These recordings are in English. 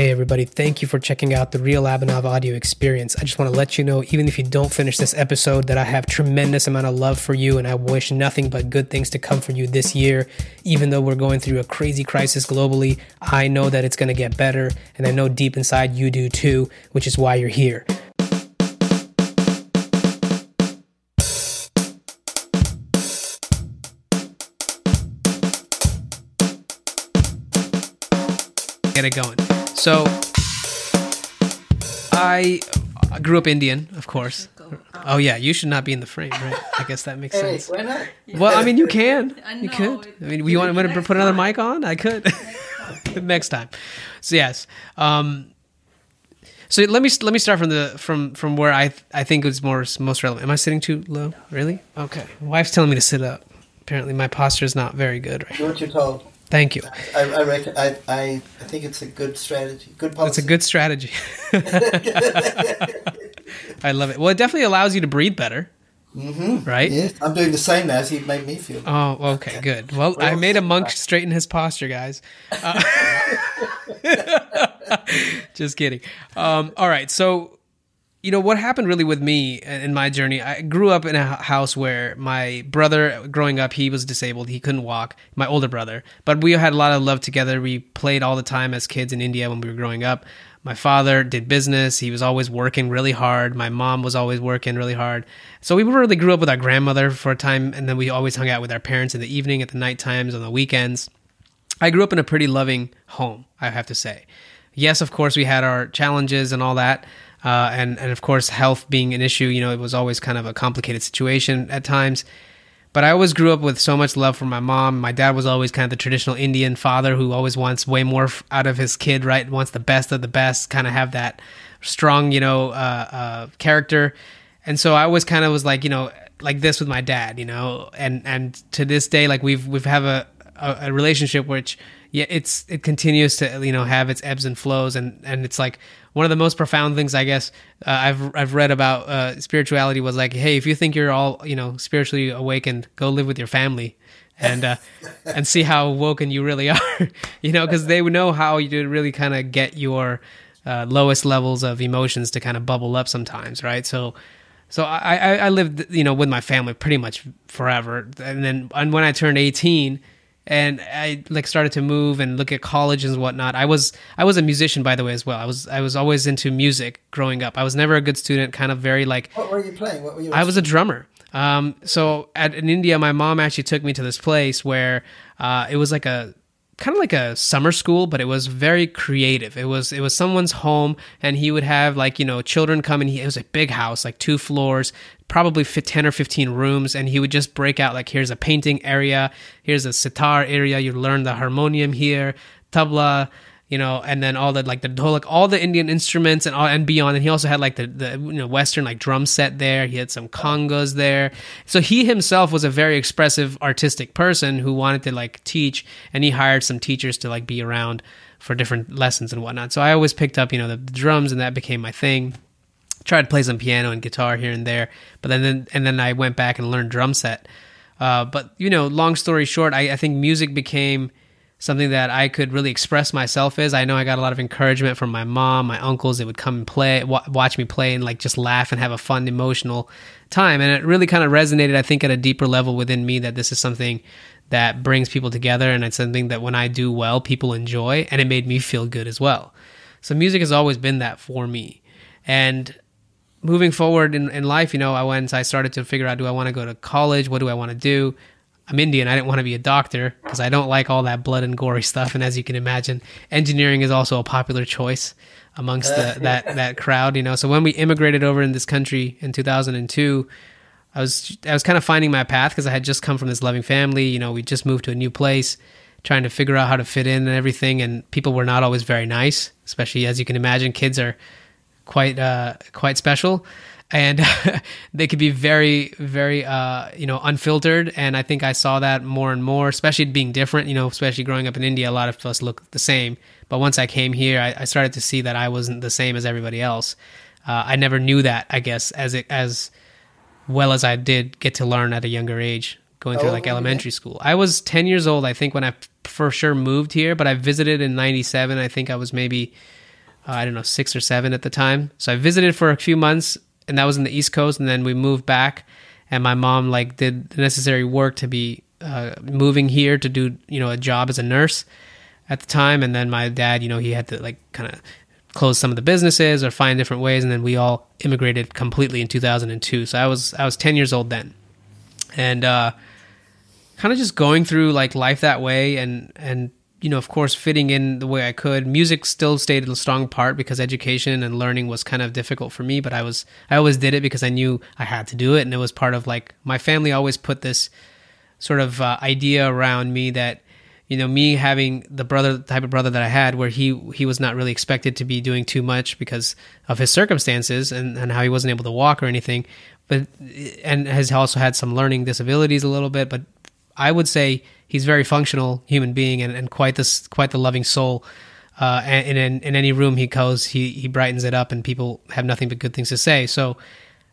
Hey, everybody, thank you for checking out the Real Abhinav audio experience. I just want to let you know, even if you don't finish this episode, that I have tremendous amount of love for you and I wish nothing but good things to come for you this year. Even though we're going through a crazy crisis globally, I know that it's going to get better, and I know deep inside you do too, which is why you're here. Get it going. So, I grew up Indian, of course. Oh yeah, you should not be in the frame, right? I guess that makes Hey, sense. why not? Well, I mean, you can. I You know, could. I mean, you want, want to next put another mic on? I could. next time. So yes. Um, so let me let me start from the from from where I I think is more most relevant. Am I sitting too low? Really? Okay. Wife's telling me to sit up. Apparently, my posture is not very good right. Do what you're told. Thank you. I, I, reckon, I, I, I think it's a good strategy. Good policy. It's a good strategy. I love it. Well, it definitely allows you to breathe better, Mm-hmm. right? Yes, I'm doing the same as he made me feel. Oh, okay, good. Well, I made a monk straighten his posture, guys. Uh, just kidding. Um, all right, so you know what happened really with me in my journey. I grew up in a house where my brother, growing up, he was disabled. He couldn't walk. My older brother, but we had a lot of love together. We played all the time as kids in India when we were growing up. My father did business. He was always working really hard. My mom was always working really hard. So we really grew up with our grandmother for a time, and then we always hung out with our parents in the evening, at the night times, on the weekends. I grew up in a pretty loving home, I have to say. Yes, of course, we had our challenges and all that. Uh, and, and of course, health being an issue, you know, it was always kind of a complicated situation at times. But I always grew up with so much love for my mom. My dad was always kind of the traditional Indian father who always wants way more out of his kid, right? Wants the best of the best, kind of have that strong, you know, uh, uh, character. And so I always kind of was like, you know, like this with my dad, you know, and and to this day, like we've we've have a a, a relationship which yeah it's it continues to you know have its ebbs and flows and and it's like one of the most profound things i guess uh, i've i've read about uh, spirituality was like hey if you think you're all you know spiritually awakened go live with your family and uh and see how awoken you really are you know because they would know how you really kind of get your uh, lowest levels of emotions to kind of bubble up sometimes right so so I, I, lived, you know, with my family pretty much forever. And then and when I turned 18 and I like started to move and look at college and whatnot, I was, I was a musician, by the way, as well. I was, I was always into music growing up. I was never a good student, kind of very like, What were you playing? What were you? I was a drummer. Um, so at, in India, my mom actually took me to this place where uh, it was like a kind of like a summer school, but it was very creative. It was it was someone's home, and he would have like you know children come and he, it was a big house, like two floors, probably fit ten or fifteen rooms, and he would just break out like here's a painting area, here's a sitar area, you learn the harmonium here, tabla you know, and then all the like the dholak, all the Indian instruments and all and beyond. And he also had like the the you know Western like drum set there. He had some congas there. So he himself was a very expressive, artistic person who wanted to like teach, and he hired some teachers to like be around for different lessons and whatnot. So I always picked up you know the, the drums, and that became my thing. Tried to play some piano and guitar here and there, but then, then and then I went back and learned drum set. Uh, but you know, long story short, I, I think music became something that I could really express myself as. I know I got a lot of encouragement from my mom, my uncles. They would come and play, wa- watch me play, and like just laugh and have a fun, emotional time. And it really kind of resonated, I think, at a deeper level within me that this is something that brings people together, and it's something that when I do well, people enjoy, and it made me feel good as well. So music has always been that for me, and moving forward in, in life, you know, I went, I started to figure out, do I want to go to college? What do I want to do? I'm Indian. I didn't want to be a doctor because I don't like all that blood and gory stuff. And as you can imagine, engineering is also a popular choice amongst the, that, that crowd, you know. So when we immigrated over in this country in 2002, I was, I was kind of finding my path because I had just come from this loving family. You know, we just moved to a new place, trying to figure out how to fit in and everything. And people were not always very nice, especially as you can imagine, kids are quite uh, quite special, and they could be very very uh, you know unfiltered. And I think I saw that more and more, especially being different. You know, especially growing up in India, a lot of us look the same. But once I came here, I, I started to see that I wasn't the same as everybody else. Uh, I never knew that, I guess, as it as well as I did get to learn at a younger age, going through How like old were you elementary school. I was 10 years old, I think, when i for sure moved here, but I visited in 97. I think I was maybe uh, I don't know, six or seven at the time. So I visited for a few months, and that was in the East Coast. And then we moved back, and my mom like did the necessary work to be uh, moving here to do you know a job as a nurse at the time. And then my dad, you know, he had to like kind of close some of the businesses or find different ways. And then we all immigrated completely in 2002. So I was I was 10 years old then, and uh, kind of just going through like life that way and and you know, of course, fitting in the way I could. Music still stayed a strong part because education and learning was kind of difficult for me, but I was I always did it because I knew I had to do it, and it was part of like my family always put this sort of uh, idea around me that you know me having the brother the type of brother that I had where he he was not really expected to be doing too much because of his circumstances and, and how he wasn't able to walk or anything but and has also had some learning disabilities a little bit but I would say he's very functional human being and, and quite this quite the loving soul. Uh, and in, in any room he goes, he he brightens it up, and people have nothing but good things to say. So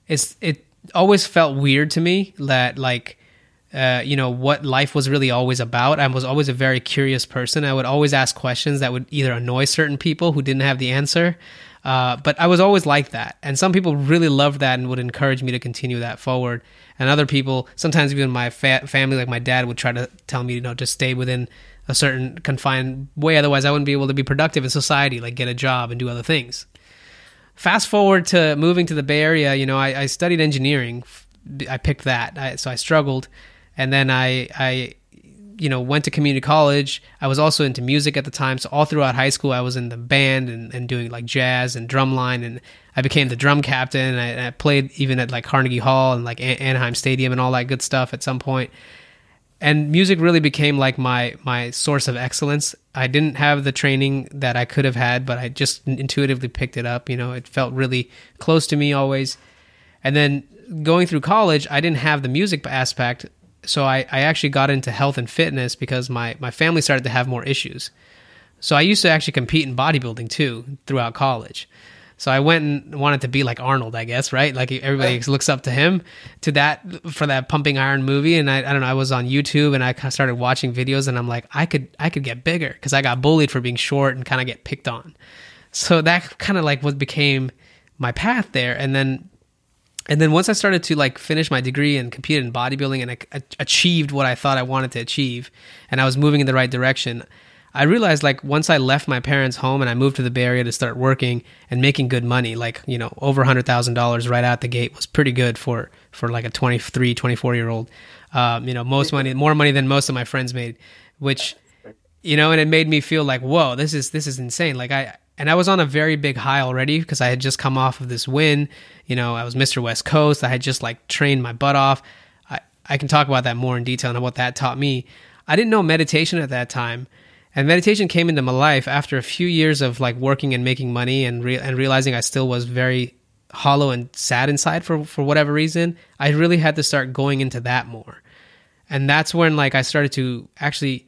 it's it always felt weird to me that like uh, you know what life was really always about. I was always a very curious person. I would always ask questions that would either annoy certain people who didn't have the answer, uh, but I was always like that. And some people really loved that and would encourage me to continue that forward. And other people, sometimes even my fa- family, like my dad, would try to tell me, you know, to stay within a certain confined way. Otherwise, I wouldn't be able to be productive in society, like get a job and do other things. Fast forward to moving to the Bay Area, you know, I, I studied engineering. I picked that, I, so I struggled, and then I, I you know, went to community college. I was also into music at the time. So all throughout high school, I was in the band and, and doing like jazz and drumline. And I became the drum captain. And I, and I played even at like Carnegie Hall and like Anaheim Stadium and all that good stuff at some point. And music really became like my my source of excellence. I didn't have the training that I could have had, but I just intuitively picked it up. You know, it felt really close to me always. And then going through college, I didn't have the music aspect so I, I actually got into health and fitness because my, my family started to have more issues. So I used to actually compete in bodybuilding too throughout college. So I went and wanted to be like Arnold, I guess, right? Like everybody looks up to him to that for that pumping iron movie. And I, I don't know, I was on YouTube and I started watching videos and I'm like, I could, I could get bigger because I got bullied for being short and kind of get picked on. So that kind of like what became my path there. And then and then once I started to like finish my degree and compete in bodybuilding and I achieved what I thought I wanted to achieve, and I was moving in the right direction, I realized like once I left my parents' home and I moved to the Bay Area to start working and making good money, like you know over hundred thousand dollars right out the gate was pretty good for for like a 23, 24 year old. Um, you know, most money, more money than most of my friends made, which you know, and it made me feel like whoa, this is this is insane. Like I and I was on a very big high already because I had just come off of this win. You know, I was Mr. West Coast. I had just like trained my butt off. I, I can talk about that more in detail and what that taught me. I didn't know meditation at that time. And meditation came into my life after a few years of like working and making money and re- and realizing I still was very hollow and sad inside for for whatever reason. I really had to start going into that more. And that's when like I started to actually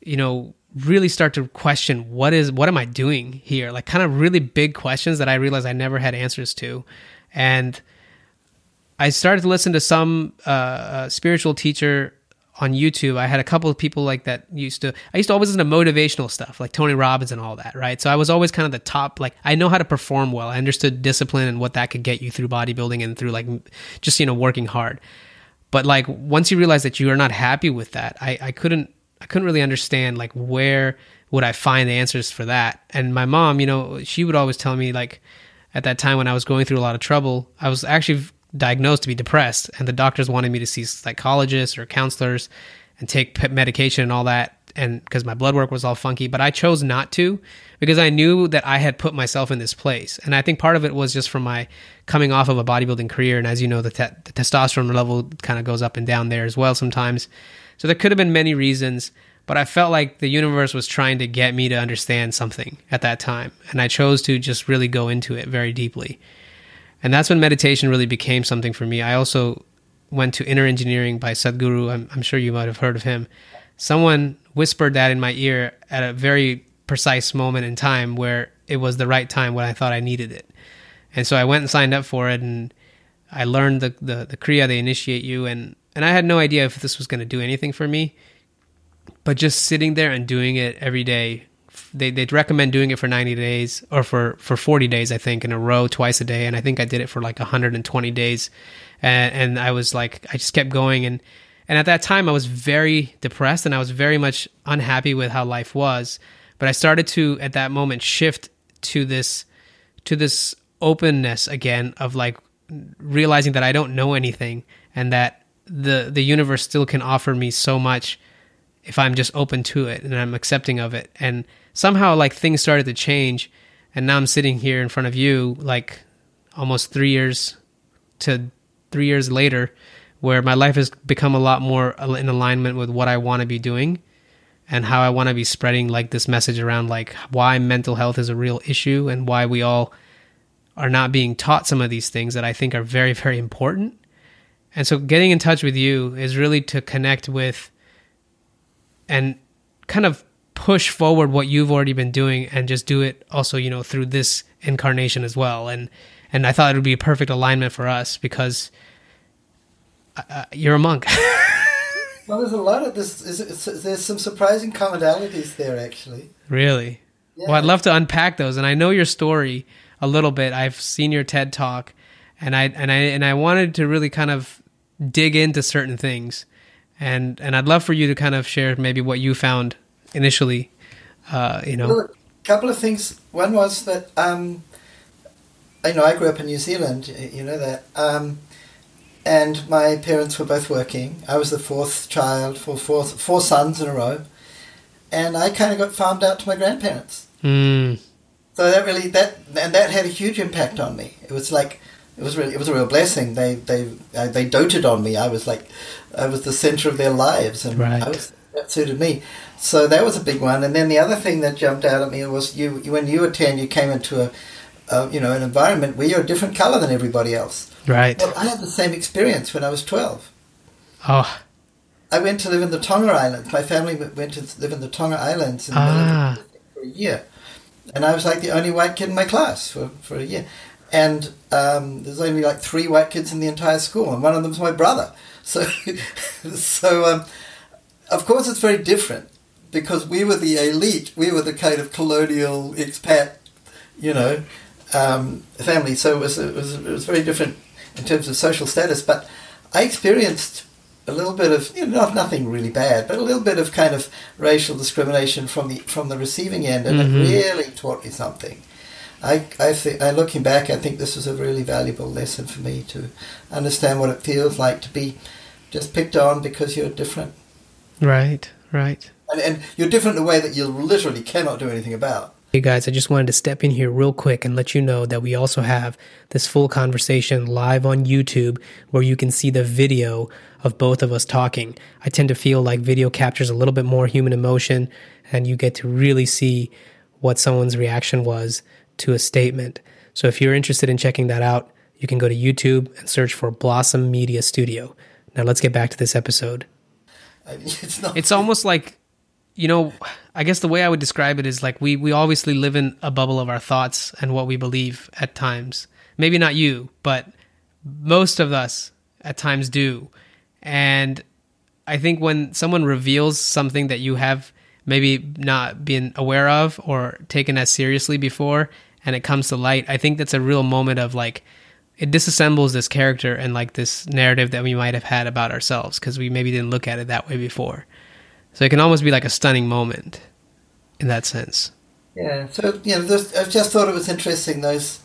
you know really start to question what is what am I doing here? Like kind of really big questions that I realized I never had answers to, and I started to listen to some uh, uh, spiritual teacher on YouTube. I had a couple of people like that used to. I used to always listen to motivational stuff like Tony Robbins and all that, right? So I was always kind of the top. Like I know how to perform well. I understood discipline and what that could get you through bodybuilding and through like just you know working hard. But like once you realize that you are not happy with that, I, I couldn't I couldn't really understand like where would I find the answers for that. And my mom, you know, she would always tell me like at that time when I was going through a lot of trouble, I was actually diagnosed to be depressed, and the doctors wanted me to see psychologists or counselors and take medication and all that and because my blood work was all funky but i chose not to because i knew that i had put myself in this place and i think part of it was just from my coming off of a bodybuilding career and as you know the, te- the testosterone level kind of goes up and down there as well sometimes so there could have been many reasons, but I felt like the universe was trying to get me to understand something at that time. And I chose to just really go into it very deeply. And that's when meditation really became something for me. I also went to Inner Engineering by Sadhguru. I'm, I'm sure you might have heard of him. Someone whispered that in my ear at a very precise moment in time where it was the right time when I thought I needed it. And so I went and signed up for it and I learned the, the, the Kriya, they initiate you. And and I had no idea if this was going to do anything for me. But just sitting there and doing it every day they they'd recommend doing it for 90 days or for for 40 days I think in a row twice a day and I think I did it for like 120 days and and I was like I just kept going and and at that time I was very depressed and I was very much unhappy with how life was but I started to at that moment shift to this to this openness again of like realizing that I don't know anything and that the the universe still can offer me so much if I'm just open to it and I'm accepting of it. And somehow like things started to change and now I'm sitting here in front of you like almost 3 years to 3 years later where my life has become a lot more in alignment with what I want to be doing and how I want to be spreading like this message around like why mental health is a real issue and why we all are not being taught some of these things that I think are very very important. And so getting in touch with you is really to connect with and kind of push forward what you've already been doing and just do it also, you know, through this incarnation as well. And and I thought it would be a perfect alignment for us because uh, uh you're a monk. well, there's a lot of this. There's some surprising commonalities there, actually. Really? Yeah. Well, I'd love to unpack those, and I know your story a little bit. I've seen your TED talk, and I and I and I wanted to really kind of dig into certain things and and I'd love for you to kind of share maybe what you found initially. Uh, you know, well, a couple of things. One was that um, you know I grew up in New Zealand. You know that. Um, and my parents were both working. I was the fourth child for four, four sons in a row, and I kind of got farmed out to my grandparents. Mm. So that really that and that had a huge impact on me. It was like it was really it was a real blessing. They they uh, they doted on me. I was like I was the center of their lives, and right. was, that suited me. So that was a big one. And then the other thing that jumped out at me was you when you were ten, you came into a, a you know an environment where you're a different color than everybody else. Right. Well, I had the same experience when I was twelve. Oh. I went to live in the Tonga Islands. My family went to live in the Tonga Islands in ah. for a year, and I was like the only white kid in my class for, for a year and um, there's only like three white kids in the entire school, and one of them's my brother. So, so um, of course, it's very different because we were the elite. We were the kind of colonial expat, you know, um, family. So it was, it was it was very different in terms of social status. But I experienced a little bit of you know, not nothing really bad, but a little bit of kind of racial discrimination from the from the receiving end, and mm-hmm. it really taught me something. I, I think, I looking back, I think this was a really valuable lesson for me to understand what it feels like to be just picked on because you're different. Right, right. And, and you're different in a way that you literally cannot do anything about. Hey guys, I just wanted to step in here real quick and let you know that we also have this full conversation live on YouTube where you can see the video of both of us talking. I tend to feel like video captures a little bit more human emotion and you get to really see what someone's reaction was to a statement. So if you're interested in checking that out, you can go to YouTube and search for Blossom Media Studio. Now let's get back to this episode. it's, not- it's almost like, you know, I guess the way I would describe it is like we we obviously live in a bubble of our thoughts and what we believe at times. Maybe not you, but most of us at times do. And I think when someone reveals something that you have maybe not been aware of or taken as seriously before and it comes to light, I think that's a real moment of like it disassembles this character and like this narrative that we might have had about ourselves because we maybe didn't look at it that way before. So it can almost be like a stunning moment in that sense. Yeah. So you know, I just thought it was interesting those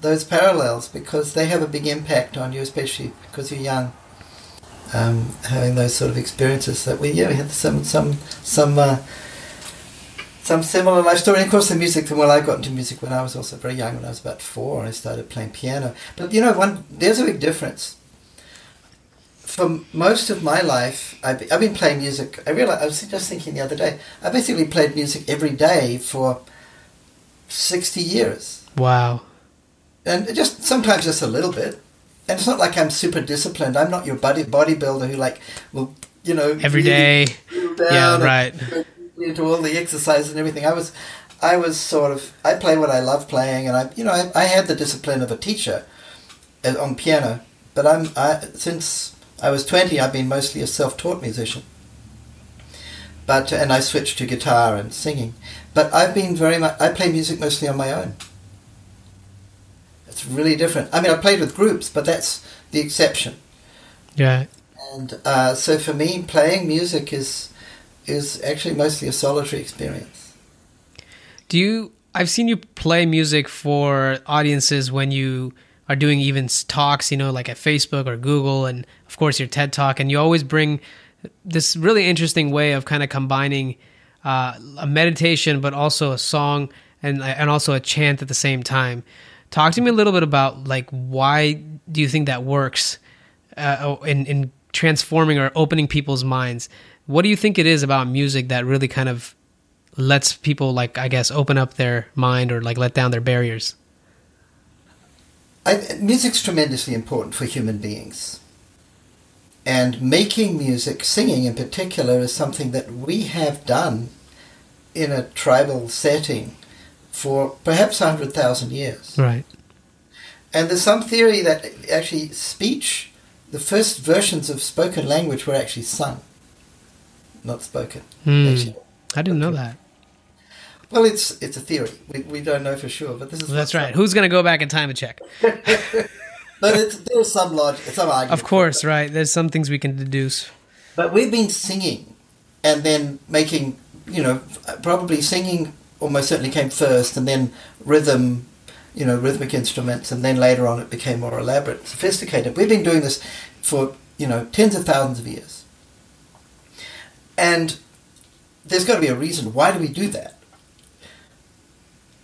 those parallels because they have a big impact on you, especially because you're young. Um, having those sort of experiences that we yeah we had some some some uh, some similar life story. And of course, the music. Well, I got into music when I was also very young. When I was about four, and I started playing piano. But you know, one there's a big difference. For most of my life, I've, I've been playing music. I realized I was just thinking the other day. I basically played music every day for sixty years. Wow. And just sometimes just a little bit. And it's not like I'm super disciplined. I'm not your body bodybuilder who like will you know every day. Yeah, right into all the exercise and everything. I was, I was sort of, I play what I love playing, and I, you know, I, I had the discipline of a teacher uh, on piano, but I'm, I, since I was 20, I've been mostly a self-taught musician. but and I switched to guitar and singing. But I've been very much. I play music mostly on my own. It's really different. I mean, I played with groups, but that's the exception. Yeah. And uh, so for me, playing music is is actually mostly a solitary experience. Do you? I've seen you play music for audiences when you are doing even talks, you know, like at Facebook or Google, and of course your TED Talk, and you always bring this really interesting way of kind of combining uh, a meditation, but also a song and and also a chant at the same time. Talk to me a little bit about like why do you think that works uh, in in transforming or opening people's minds? What do you think it is about music that really kind of lets people like I guess open up their mind or like let down their barriers? I, music's tremendously important for human beings. And making music, singing in particular, is something that we have done in a tribal setting for perhaps 100,000 years. Right. And there's some theory that actually speech, the first versions of spoken language were actually sung, not spoken. Mm. I didn't know that. Well, it's it's a theory. We, we don't know for sure, but this is well, that's right. Who's going to go back in time and check? but there's some logic, some argument. Of course, right. There's some things we can deduce. But we've been singing, and then making, you know, probably singing almost certainly came first, and then rhythm, you know, rhythmic instruments, and then later on it became more elaborate, sophisticated. We've been doing this for you know tens of thousands of years, and there's got to be a reason. Why do we do that?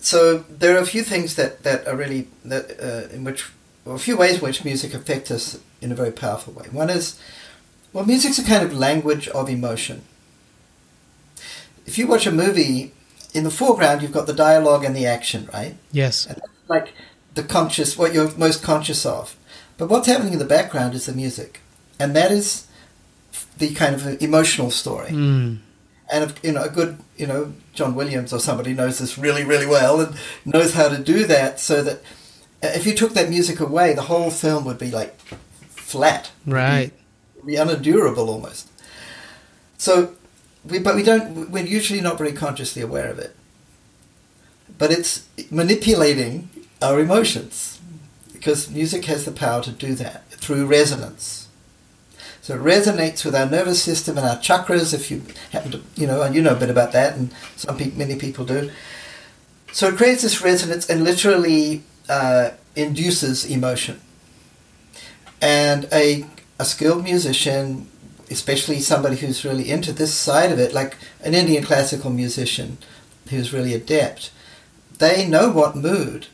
So there are a few things that, that are really that uh, in which a few ways in which music affects us in a very powerful way. One is, well, music's a kind of language of emotion. If you watch a movie, in the foreground you've got the dialogue and the action, right? Yes. And like the conscious, what you're most conscious of. But what's happening in the background is the music, and that is the kind of emotional story. Mm. And you know, a good, you know, John Williams or somebody knows this really, really well and knows how to do that so that if you took that music away, the whole film would be like flat, right? Be, be unendurable almost. So, we but we don't. We're usually not very consciously aware of it. But it's manipulating our emotions because music has the power to do that through resonance. So it resonates with our nervous system and our chakras. If you happen to, you know, you know a bit about that, and some people, many people do. So it creates this resonance and literally uh, induces emotion. And a, a skilled musician, especially somebody who's really into this side of it, like an Indian classical musician who's really adept, they know what mood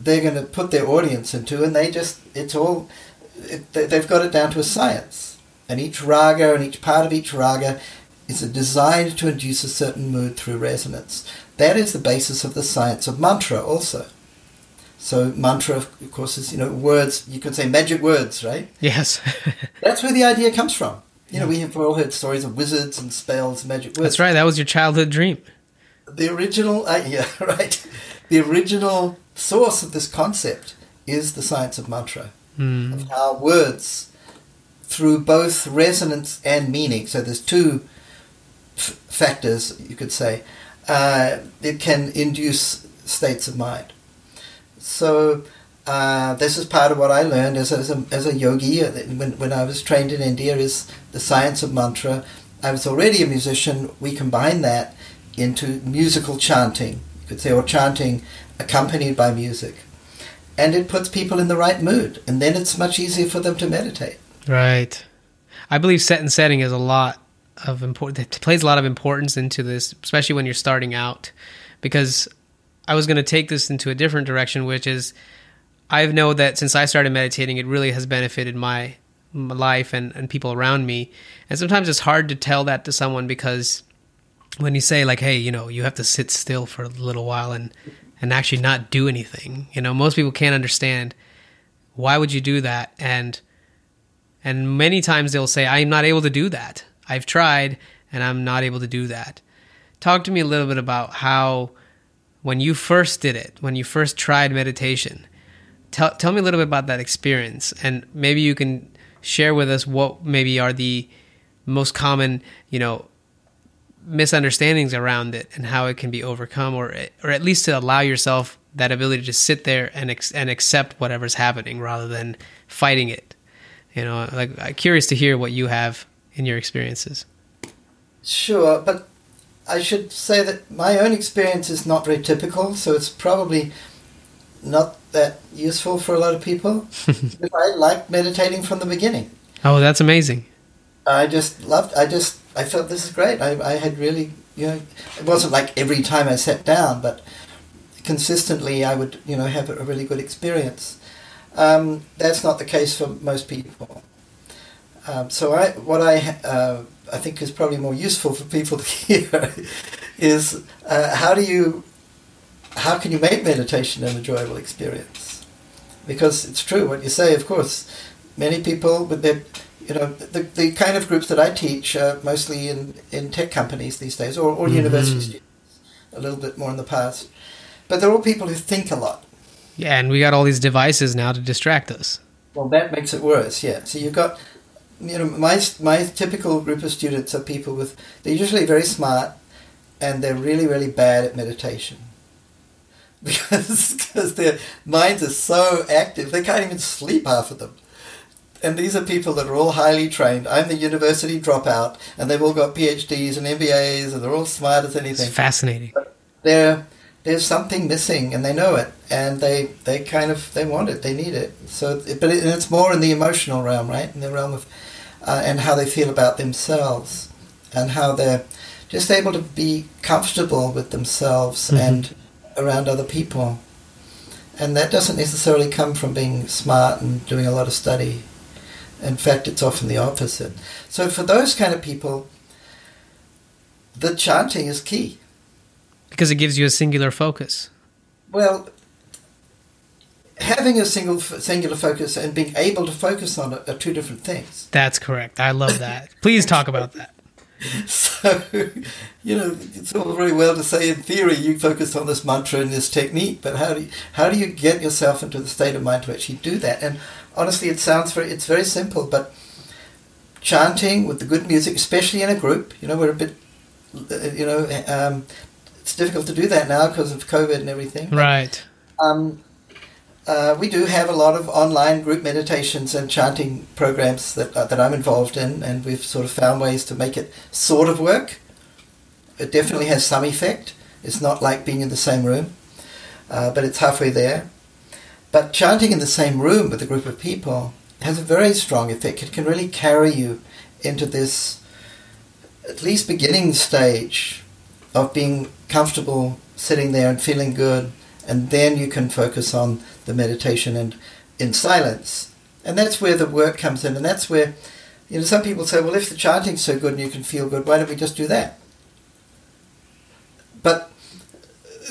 they're going to put their audience into, and they just, it's all, it, they've got it down to a science. And each raga and each part of each raga is designed to induce a certain mood through resonance. That is the basis of the science of mantra also. So mantra, of course, is you know words. You could say magic words, right? Yes. That's where the idea comes from. You yeah. know, we have all heard stories of wizards and spells, magic words. That's right. That was your childhood dream. The original, uh, yeah, right. The original source of this concept is the science of mantra, mm. of how words, through both resonance and meaning. So there's two f- factors you could say. Uh, it can induce states of mind. So uh, this is part of what I learned as, as, a, as a yogi when, when I was trained in India is the science of mantra. I was already a musician. We combined that into musical chanting, you could say, or chanting accompanied by music. And it puts people in the right mood, and then it's much easier for them to meditate. Right. I believe set and setting is a lot of important. Plays a lot of importance into this, especially when you're starting out, because I was going to take this into a different direction, which is I know that since I started meditating, it really has benefited my, my life and, and people around me. And sometimes it's hard to tell that to someone because when you say like, hey, you know, you have to sit still for a little while and and actually not do anything, you know, most people can't understand why would you do that and and many times they'll say I'm not able to do that. I've tried and I'm not able to do that. Talk to me a little bit about how when you first did it, when you first tried meditation, tell, tell me a little bit about that experience. And maybe you can share with us what maybe are the most common, you know, misunderstandings around it and how it can be overcome, or or at least to allow yourself that ability to sit there and ex- and accept whatever's happening rather than fighting it. You know, like I'm curious to hear what you have in your experiences. Sure, but I should say that my own experience is not very typical, so it's probably not that useful for a lot of people. I liked meditating from the beginning. Oh, that's amazing. I just loved. I just I felt this is great. I I had really you know it wasn't like every time I sat down, but consistently I would you know have a really good experience. Um, that's not the case for most people. Um, so I what I uh, I think is probably more useful for people to hear is uh, how do you how can you make meditation an enjoyable experience? Because it's true what you say. Of course, many people with their you know the, the kind of groups that I teach are mostly in, in tech companies these days or, or mm-hmm. university students a little bit more in the past but they're all people who think a lot yeah and we got all these devices now to distract us well that makes it worse yeah so you've got you know, my my typical group of students are people with they're usually very smart, and they're really really bad at meditation. Because because their minds are so active, they can't even sleep half of them. And these are people that are all highly trained. I'm the university dropout, and they've all got PhDs and MBAs, and they're all smart as anything. It's fascinating. But they're there's something missing and they know it and they they kind of they want it they need it so but it, it's more in the emotional realm right in the realm of uh, and how they feel about themselves and how they're just able to be comfortable with themselves mm-hmm. and around other people. And that doesn't necessarily come from being smart and doing a lot of study. In fact, it's often the opposite. So for those kind of people, the chanting is key. Because it gives you a singular focus. Well, having a single singular focus and being able to focus on it are two different things. That's correct. I love that. Please talk about that. So, you know, it's all very well to say in theory you focus on this mantra and this technique, but how do you, how do you get yourself into the state of mind to actually do that? And honestly, it sounds very it's very simple, but chanting with the good music, especially in a group, you know, we're a bit, you know, um, it's difficult to do that now because of COVID and everything. Right. Um, uh, we do have a lot of online group meditations and chanting programs that uh, that I'm involved in, and we've sort of found ways to make it sort of work. It definitely has some effect. It's not like being in the same room, uh, but it's halfway there. But chanting in the same room with a group of people has a very strong effect. It can really carry you into this, at least beginning stage, of being comfortable sitting there and feeling good, and then you can focus on the meditation and in silence. And that's where the work comes in, and that's where, you know, some people say, well, if the chanting's so good and you can feel good, why don't we just do that? But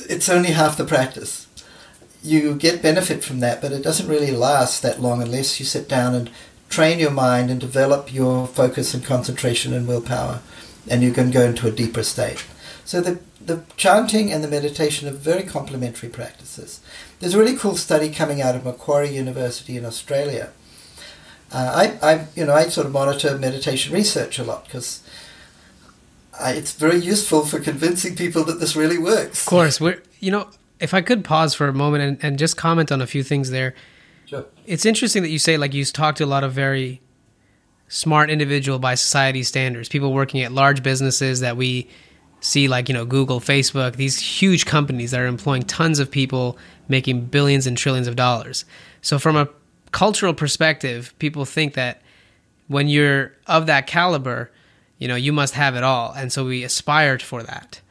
it's only half the practice. You get benefit from that, but it doesn't really last that long unless you sit down and train your mind and develop your focus and concentration and willpower, and you can go into a deeper state. So the the chanting and the meditation are very complementary practices. There's a really cool study coming out of Macquarie University in Australia. Uh, I, I, you know, I sort of monitor meditation research a lot because it's very useful for convincing people that this really works. Of course, we're, you know, if I could pause for a moment and, and just comment on a few things there. Sure. It's interesting that you say like you talk to a lot of very smart individual by society standards, people working at large businesses that we see like you know google facebook these huge companies that are employing tons of people making billions and trillions of dollars. So from a cultural perspective people think that when you're of that caliber you know you must have it all. And so we aspired for that.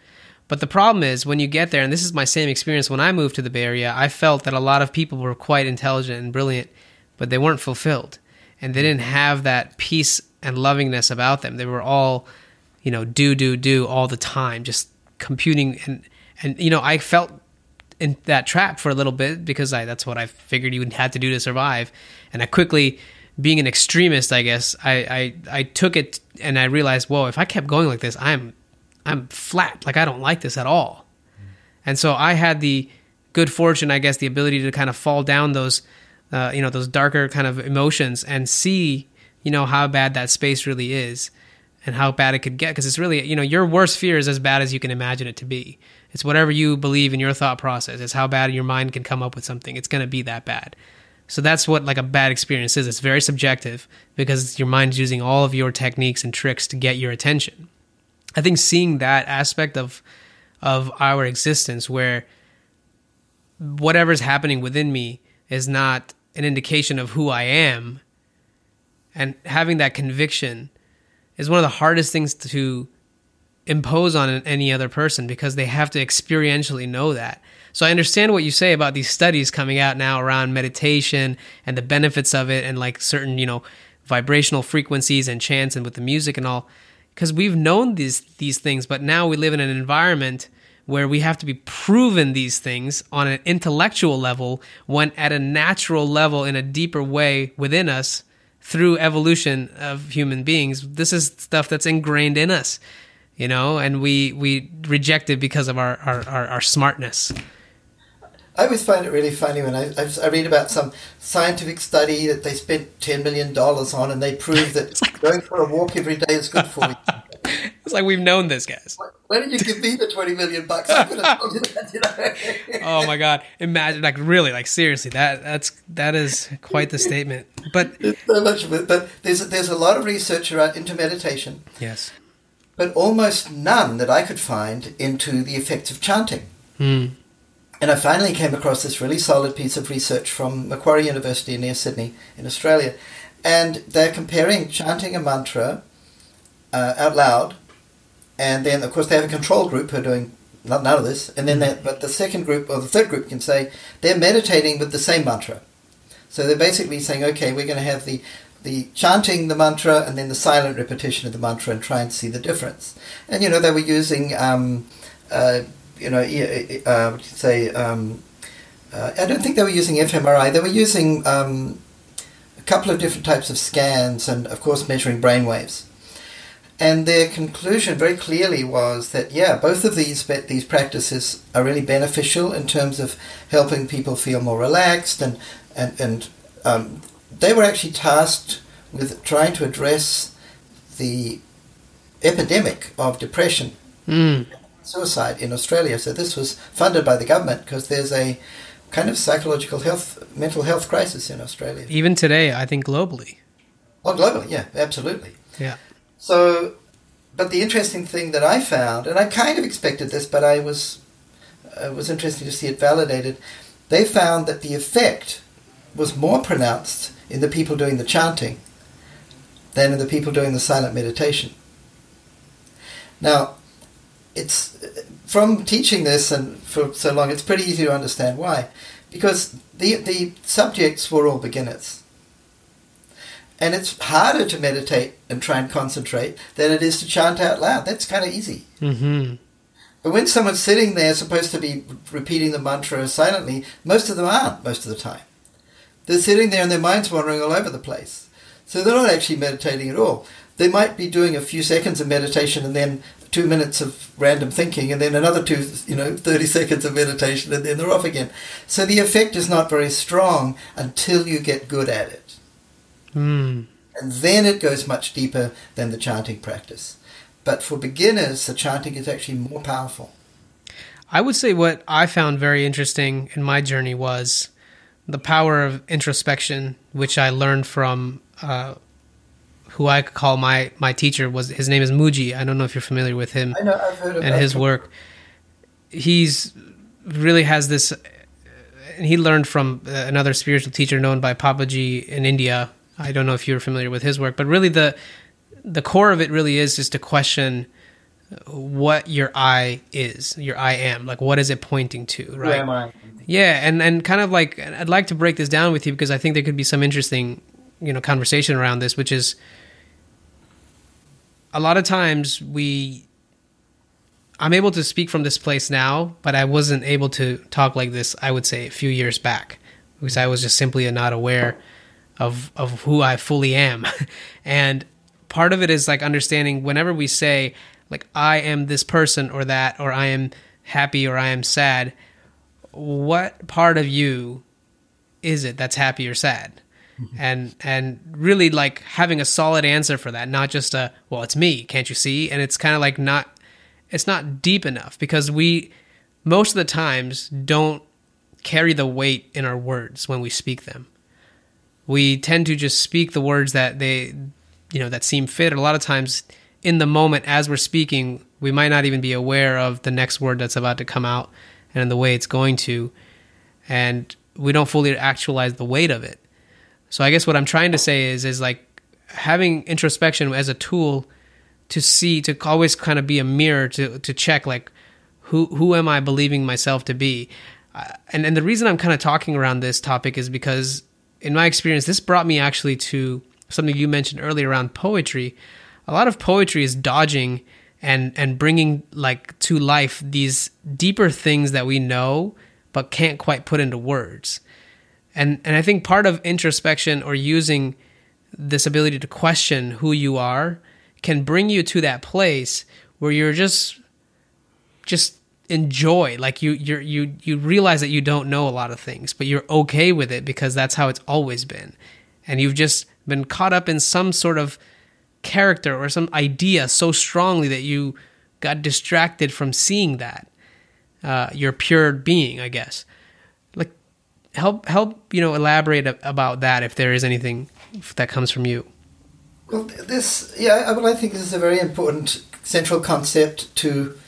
But the problem is when you get there and this is my same experience when i moved to the bay area i felt that a lot of people were quite intelligent and brilliant but they weren't fulfilled. And they didn't have that peace and lovingness about them. They were all you know, do, do, do all the time, just computing. And, and, you know, I felt in that trap for a little bit because I, that's what I figured you had to do to survive. And I quickly, being an extremist, I guess, I, I, I took it and I realized, whoa, if I kept going like this, I'm, I'm flat. Like I don't like this at all. And so I had the good fortune, I guess, the ability to kind of fall down those, uh, you know, those darker kind of emotions and see, you know, how bad that space really is and how bad it could get because it's really you know your worst fear is as bad as you can imagine it to be it's whatever you believe in your thought process. It's how bad your mind can come up with something. It's going to be that bad. So that's what like a bad experience is. It's very subjective because your mind's using all of your techniques and tricks to get your attention. I think seeing that aspect of of our existence where whatever's happening within me is not an indication of who I am. And having that conviction is one of the hardest things to impose on any other person because they have to experientially know that. So I understand what you say about these studies coming out now around meditation and the benefits of it and like certain, you know, vibrational frequencies and chants and with the music and all. Because we've known these these things but now we live in an environment where we have to be proven these things on an intellectual level when at a natural level in a deeper way within us through evolution of human beings. This is stuff that's ingrained in us you know and we we reject it because of our our, our, our smartness I always find it really funny when I, I, read about some scientific study that they spent $10 million on and they prove that going for a walk every day is good for you. It's like we've known this, guys. Why didn't you give me the 20 million bucks? I could have told you that, you know? oh my God. Imagine, like, really, like, seriously, that that's that is quite the statement. But so much of it. But there's, there's a lot of research around into meditation. Yes. But almost none that I could find into the effects of chanting. Hmm. And I finally came across this really solid piece of research from Macquarie University near Sydney in Australia. And they're comparing chanting a mantra uh, out loud, and then, of course, they have a control group who are doing none of this. And then, they, but the second group or the third group can say they're meditating with the same mantra. So they're basically saying, okay, we're going to have the the chanting the mantra and then the silent repetition of the mantra and try and see the difference. And you know, they were using um, uh, you know, uh, what you say? Um, uh, I don't think they were using fMRI. They were using um, a couple of different types of scans, and of course measuring brain waves. And their conclusion very clearly was that yeah, both of these these practices are really beneficial in terms of helping people feel more relaxed, and and and um, they were actually tasked with trying to address the epidemic of depression mm suicide in Australia. So this was funded by the government because there's a kind of psychological health, mental health crisis in Australia. Even today, I think globally. Oh, globally, yeah, absolutely. Yeah. So, but the interesting thing that I found, and I kind of expected this, but I was, it was interesting to see it validated. They found that the effect was more pronounced in the people doing the chanting than in the people doing the silent meditation. Now, it's from teaching this and for so long, it's pretty easy to understand why, because the the subjects were all beginners, and it's harder to meditate and try and concentrate than it is to chant out loud. That's kind of easy. Mm-hmm. But when someone's sitting there, supposed to be repeating the mantra silently, most of them aren't. Most of the time, they're sitting there and their mind's wandering all over the place. So they're not actually meditating at all. They might be doing a few seconds of meditation and then two minutes of random thinking and then another two, you know, 30 seconds of meditation and then they're off again. So the effect is not very strong until you get good at it. Mm. And then it goes much deeper than the chanting practice. But for beginners, the chanting is actually more powerful. I would say what I found very interesting in my journey was the power of introspection, which I learned from uh, who I call my my teacher was his name is Mooji. I don't know if you're familiar with him. I know I've heard of and his work. He's really has this, and he learned from uh, another spiritual teacher known by Papaji in India. I don't know if you're familiar with his work, but really the the core of it really is just to question what your I is, your I am, like what is it pointing to, right? Yeah, and and kind of like I'd like to break this down with you because I think there could be some interesting, you know, conversation around this, which is a lot of times we I'm able to speak from this place now, but I wasn't able to talk like this, I would say, a few years back, because I was just simply not aware of of who I fully am. and part of it is like understanding whenever we say like I am this person or that or I am happy or I am sad, what part of you is it that's happy or sad? Mm-hmm. and and really like having a solid answer for that, not just a well, it's me, can't you see? And it's kind of like not it's not deep enough because we most of the times don't carry the weight in our words when we speak them. We tend to just speak the words that they you know that seem fit. A lot of times in the moment as we're speaking, we might not even be aware of the next word that's about to come out and the way it's going to and we don't fully actualize the weight of it. So I guess what I'm trying to say is is like having introspection as a tool to see to always kind of be a mirror to to check like who who am I believing myself to be. Uh, and and the reason I'm kind of talking around this topic is because in my experience this brought me actually to something you mentioned earlier around poetry. A lot of poetry is dodging and and bringing like to life these deeper things that we know but can't quite put into words. And and I think part of introspection or using this ability to question who you are can bring you to that place where you're just just enjoy like you you you you realize that you don't know a lot of things but you're okay with it because that's how it's always been and you've just been caught up in some sort of character or some idea so strongly that you got distracted from seeing that uh, your pure being, I guess. Like, help help you know elaborate about that if there is anything that comes from you. Well, this yeah, well, I think this is a very important central concept to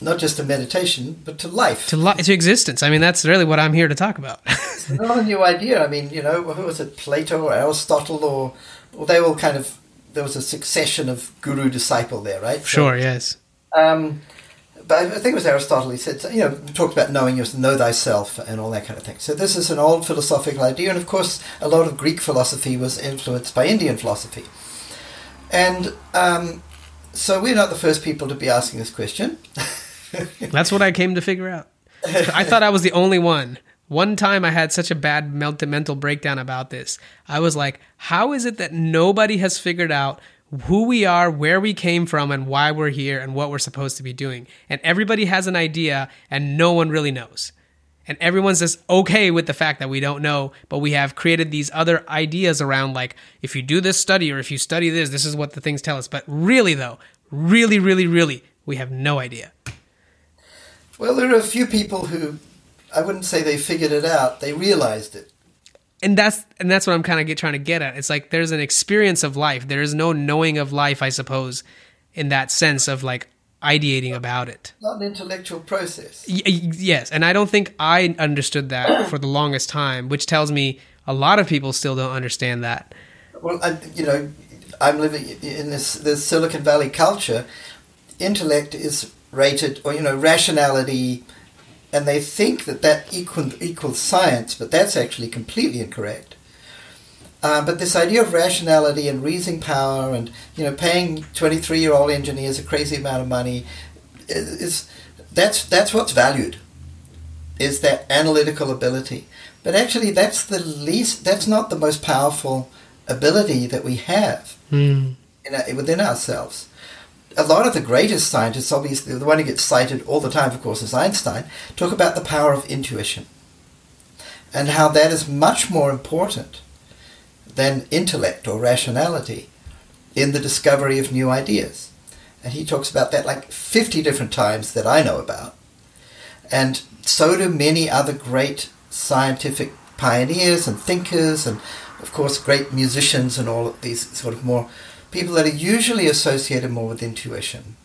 not just to meditation, but to life, to li- to existence. I mean, that's really what I'm here to talk about. it's not a new idea. I mean, you know, who was it, Plato or Aristotle, or, or they all kind of there was a succession of guru disciple there, right? So, sure. Yes. Um, but I think it was Aristotle. He said, you know, talked about knowing yourself, know thyself and all that kind of thing. So this is an old philosophical idea, and of course, a lot of Greek philosophy was influenced by Indian philosophy. And um, so we're not the first people to be asking this question. That's what I came to figure out. I thought I was the only one. One time I had such a bad mental breakdown about this. I was like, how is it that nobody has figured out who we are, where we came from, and why we're here, and what we're supposed to be doing. And everybody has an idea, and no one really knows. And everyone's just okay with the fact that we don't know, but we have created these other ideas around like, if you do this study or if you study this, this is what the things tell us. But really, though, really, really, really, we have no idea. Well, there are a few people who I wouldn't say they figured it out, they realized it and that's and that's what I'm kind of trying to get at. It's like there's an experience of life. There is no knowing of life, I suppose, in that sense of like ideating about it. Not an intellectual process. Y- yes, and I don't think I understood that for the longest time, which tells me a lot of people still don't understand that. Well, I, you know, I'm living in this this Silicon Valley culture. Intellect is rated, or you know, rationality and they think that that equal, equals science, but that's actually completely incorrect. Uh, but this idea of rationality and reasoning power, and you know, paying twenty-three-year-old engineers a crazy amount of money, is, is that's that's what's valued. Is that analytical ability? But actually, that's the least. That's not the most powerful ability that we have mm. in, within ourselves a lot of the greatest scientists, obviously the one who gets cited all the time, of course, is Einstein, talk about the power of intuition and how that is much more important than intellect or rationality in the discovery of new ideas. And he talks about that like 50 different times that I know about. And so do many other great scientific pioneers and thinkers, and of course, great musicians and all of these sort of more people that are usually associated more with intuition.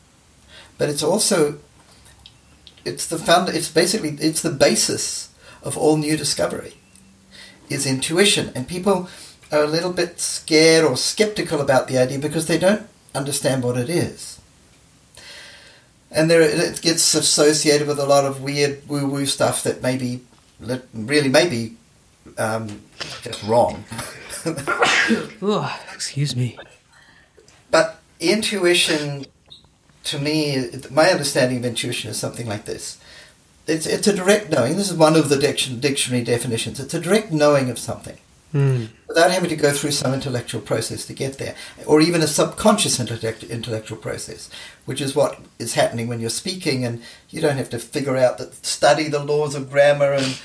But it's also it's the found it's basically it's the basis of all new discovery is intuition and people are a little bit scared or skeptical about the idea because they don't understand what it is and there it gets associated with a lot of weird woo woo stuff that maybe really maybe um, just wrong. Excuse me. Intuition, to me, my understanding of intuition is something like this. It's, it's a direct knowing. This is one of the dictionary definitions. It's a direct knowing of something. Mm. Without having to go through some intellectual process to get there, or even a subconscious intellectual process, which is what is happening when you're speaking, and you don't have to figure out that study the laws of grammar and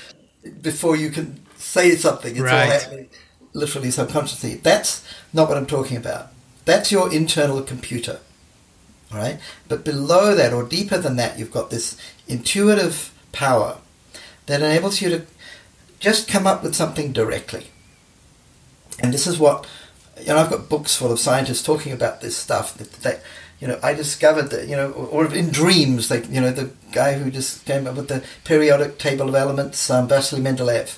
before you can say something. It's right. all happening literally subconsciously. That's not what I'm talking about. That's your internal computer. All right? But below that, or deeper than that, you've got this intuitive power that enables you to just come up with something directly. And this is what, you know, I've got books full of scientists talking about this stuff. That, that you know, I discovered that, you know, or in dreams, like, you know, the guy who just came up with the periodic table of elements, um, Vasily Mendeleev,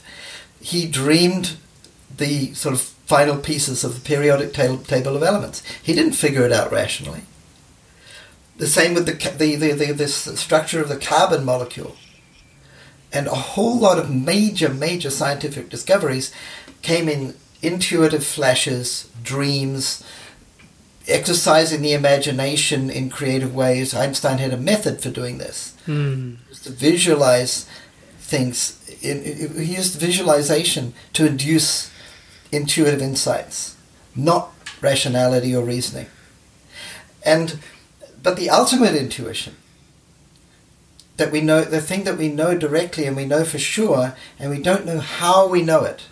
he dreamed the sort of final pieces of the periodic table of elements. He didn't figure it out rationally. The same with the, the, the, the, the structure of the carbon molecule. And a whole lot of major, major scientific discoveries came in intuitive flashes, dreams, exercising the imagination in creative ways. Einstein had a method for doing this. Mm. To visualize things. He used visualization to induce intuitive insights, not rationality or reasoning. And but the ultimate intuition that we know the thing that we know directly and we know for sure and we don't know how we know it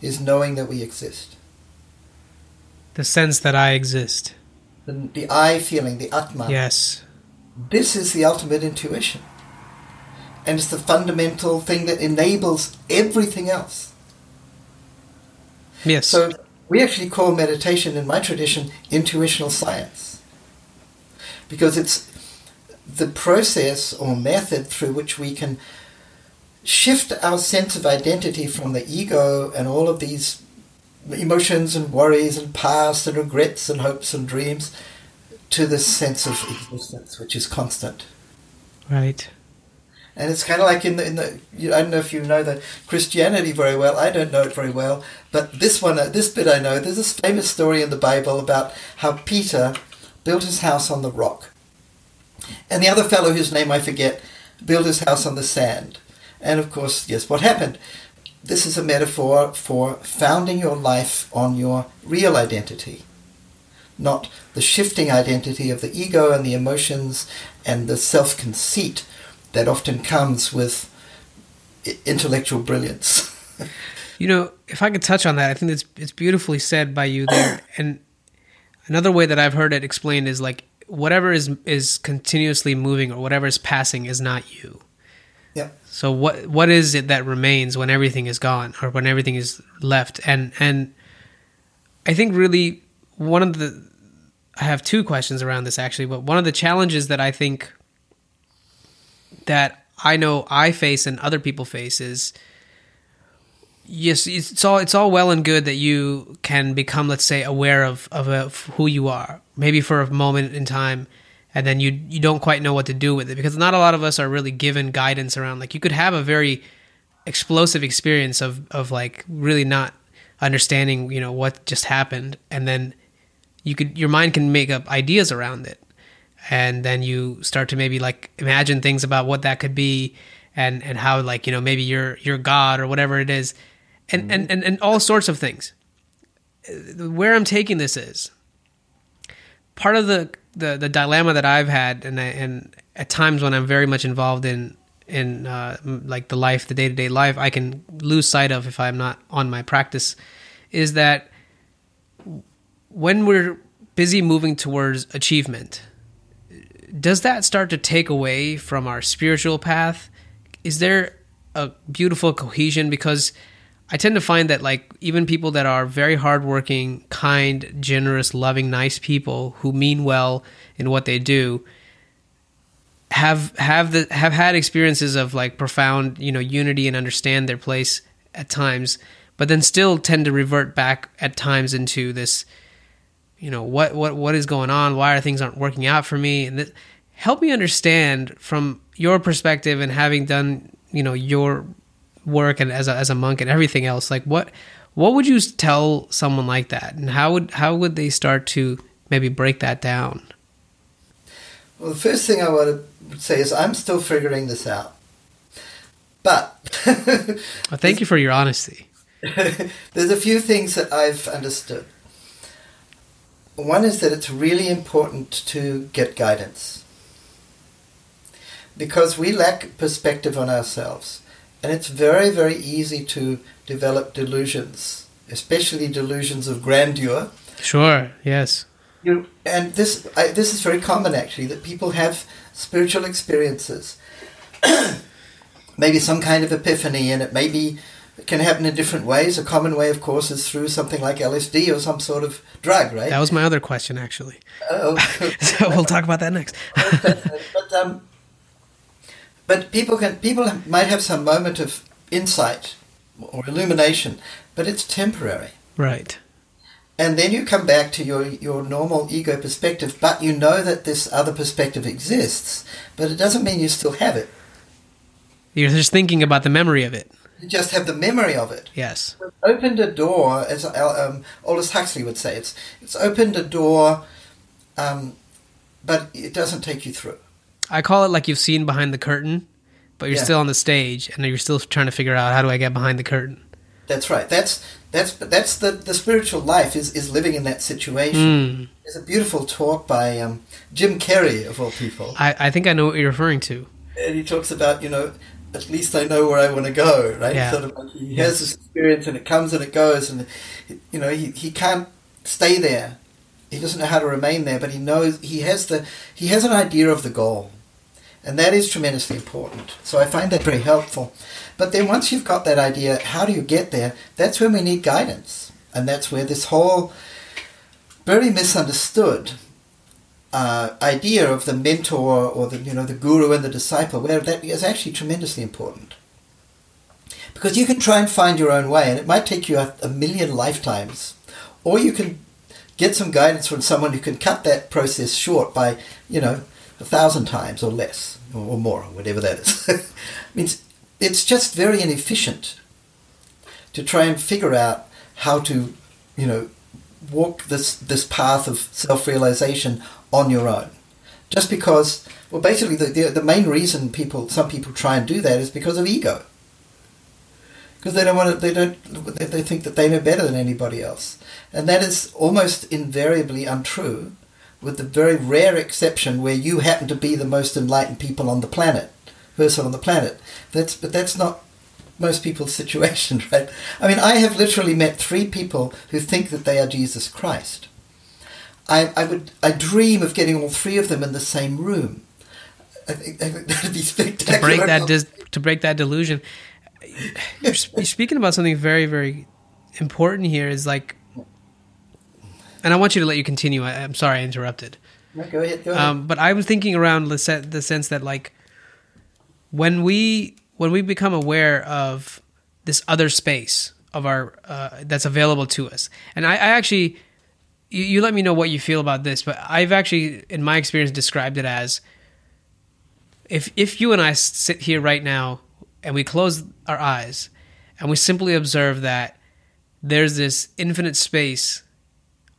is knowing that we exist. The sense that I exist. The, the I feeling, the Atman. Yes. This is the ultimate intuition. And it's the fundamental thing that enables everything else. Yes. So we actually call meditation in my tradition intuitional science. Because it's the process or method through which we can shift our sense of identity from the ego and all of these emotions and worries and past and regrets and hopes and dreams to this sense of existence which is constant. Right. And it's kind of like in the, in the you, I don't know if you know the Christianity very well. I don't know it very well, but this one, uh, this bit I know. There's this famous story in the Bible about how Peter built his house on the rock, and the other fellow whose name I forget built his house on the sand. And of course, yes, what happened? This is a metaphor for founding your life on your real identity, not the shifting identity of the ego and the emotions and the self conceit that often comes with intellectual brilliance. you know, if I could touch on that, I think it's it's beautifully said by you there. and another way that I've heard it explained is like whatever is is continuously moving or whatever is passing is not you. Yeah. So what what is it that remains when everything is gone or when everything is left? And and I think really one of the I have two questions around this actually, but one of the challenges that I think that I know I face and other people face is yes, it's all it's all well and good that you can become, let's say, aware of of, of who you are, maybe for a moment in time, and then you you don't quite know what to do with it because not a lot of us are really given guidance around. Like you could have a very explosive experience of of like really not understanding, you know, what just happened, and then you could your mind can make up ideas around it and then you start to maybe like imagine things about what that could be and and how like you know maybe you're god or whatever it is and mm-hmm. and, and and all sorts of things where i'm taking this is part of the the, the dilemma that i've had and I, and at times when i'm very much involved in in uh, like the life the day-to-day life i can lose sight of if i'm not on my practice is that when we're busy moving towards achievement does that start to take away from our spiritual path? Is there a beautiful cohesion? Because I tend to find that like even people that are very hardworking, kind, generous, loving, nice people who mean well in what they do have have the have had experiences of like profound, you know, unity and understand their place at times, but then still tend to revert back at times into this you know what what what is going on? Why are things aren't working out for me? And help me understand from your perspective and having done you know your work and as a, as a monk and everything else like what what would you tell someone like that? And how would how would they start to maybe break that down? Well the first thing i want to say is i'm still figuring this out. But well, thank you for your honesty. there's a few things that i've understood one is that it's really important to get guidance because we lack perspective on ourselves. And it's very, very easy to develop delusions especially delusions of grandeur. Sure. Yes. You and this I, this is very common actually that people have spiritual experiences, maybe some kind of epiphany, and it maybe it can happen in different ways. A common way, of course, is through something like LSD or some sort of drug, right? That was my other question, actually. Oh, so we'll talk about that next. but um, but people can people might have some moment of insight or illumination, but it's temporary. Right. And then you come back to your, your normal ego perspective, but you know that this other perspective exists, but it doesn't mean you still have it. You're just thinking about the memory of it. Just have the memory of it. Yes. It's opened a door, as um, Aldous Huxley would say. It's it's opened a door, um, but it doesn't take you through. I call it like you've seen behind the curtain, but you're Yeah. still on the stage and you're still trying to figure out how do I get behind the curtain. That's right. That's that's that's the, the spiritual life is, is living in that situation. Mm. There's a beautiful talk by um, Jim Carrey of all people, I, I think I know what you're referring to. and he talks about you know at least I know where I want to go. Right? Yeah. Sort of like he has this experience and it comes and it goes, and you know he, he can't stay there. He doesn't know how to remain there, but he knows he has the he has an idea of the goal, and that is tremendously important. So I find that very helpful. But then once you've got that idea, how do you get there? That's when we need guidance, and that's where this whole very misunderstood uh, idea of the mentor or the you know the guru and the disciple, where that is actually tremendously important. Because you can try and find your own way, and it might take you a, a million lifetimes, or you can get some guidance from someone who can cut that process short by you know a thousand times or less or, or more, or whatever that is. means it's just very inefficient to try and figure out how to you know walk this this path of self realization on your own. Just because, well, basically, the, the the main reason people some people try and do that is because of ego. Because they don't want to, they don't, they, they think that they know better than anybody else, and that is almost invariably untrue, with the very rare exception where you happen to be the most enlightened people on the planet, person on the planet. That's but that's not most people's situation, right? I mean, I have literally met three people who think that they are Jesus Christ. I, I would I dream of getting all three of them in the same room. I think, I think that'd be spectacular. To break that dis- to break that delusion. You're, you're speaking about something very very important here is like and I want you to let you continue. I, I'm sorry I interrupted. No, go ahead. Go ahead. Um, but I was thinking around the, se- the sense that like when we when we become aware of this other space of our uh, that's available to us, and I, I actually you, you let me know what you feel about this, but I've actually in my experience described it as if if you and I sit here right now and we close our eyes and we simply observe that there's this infinite space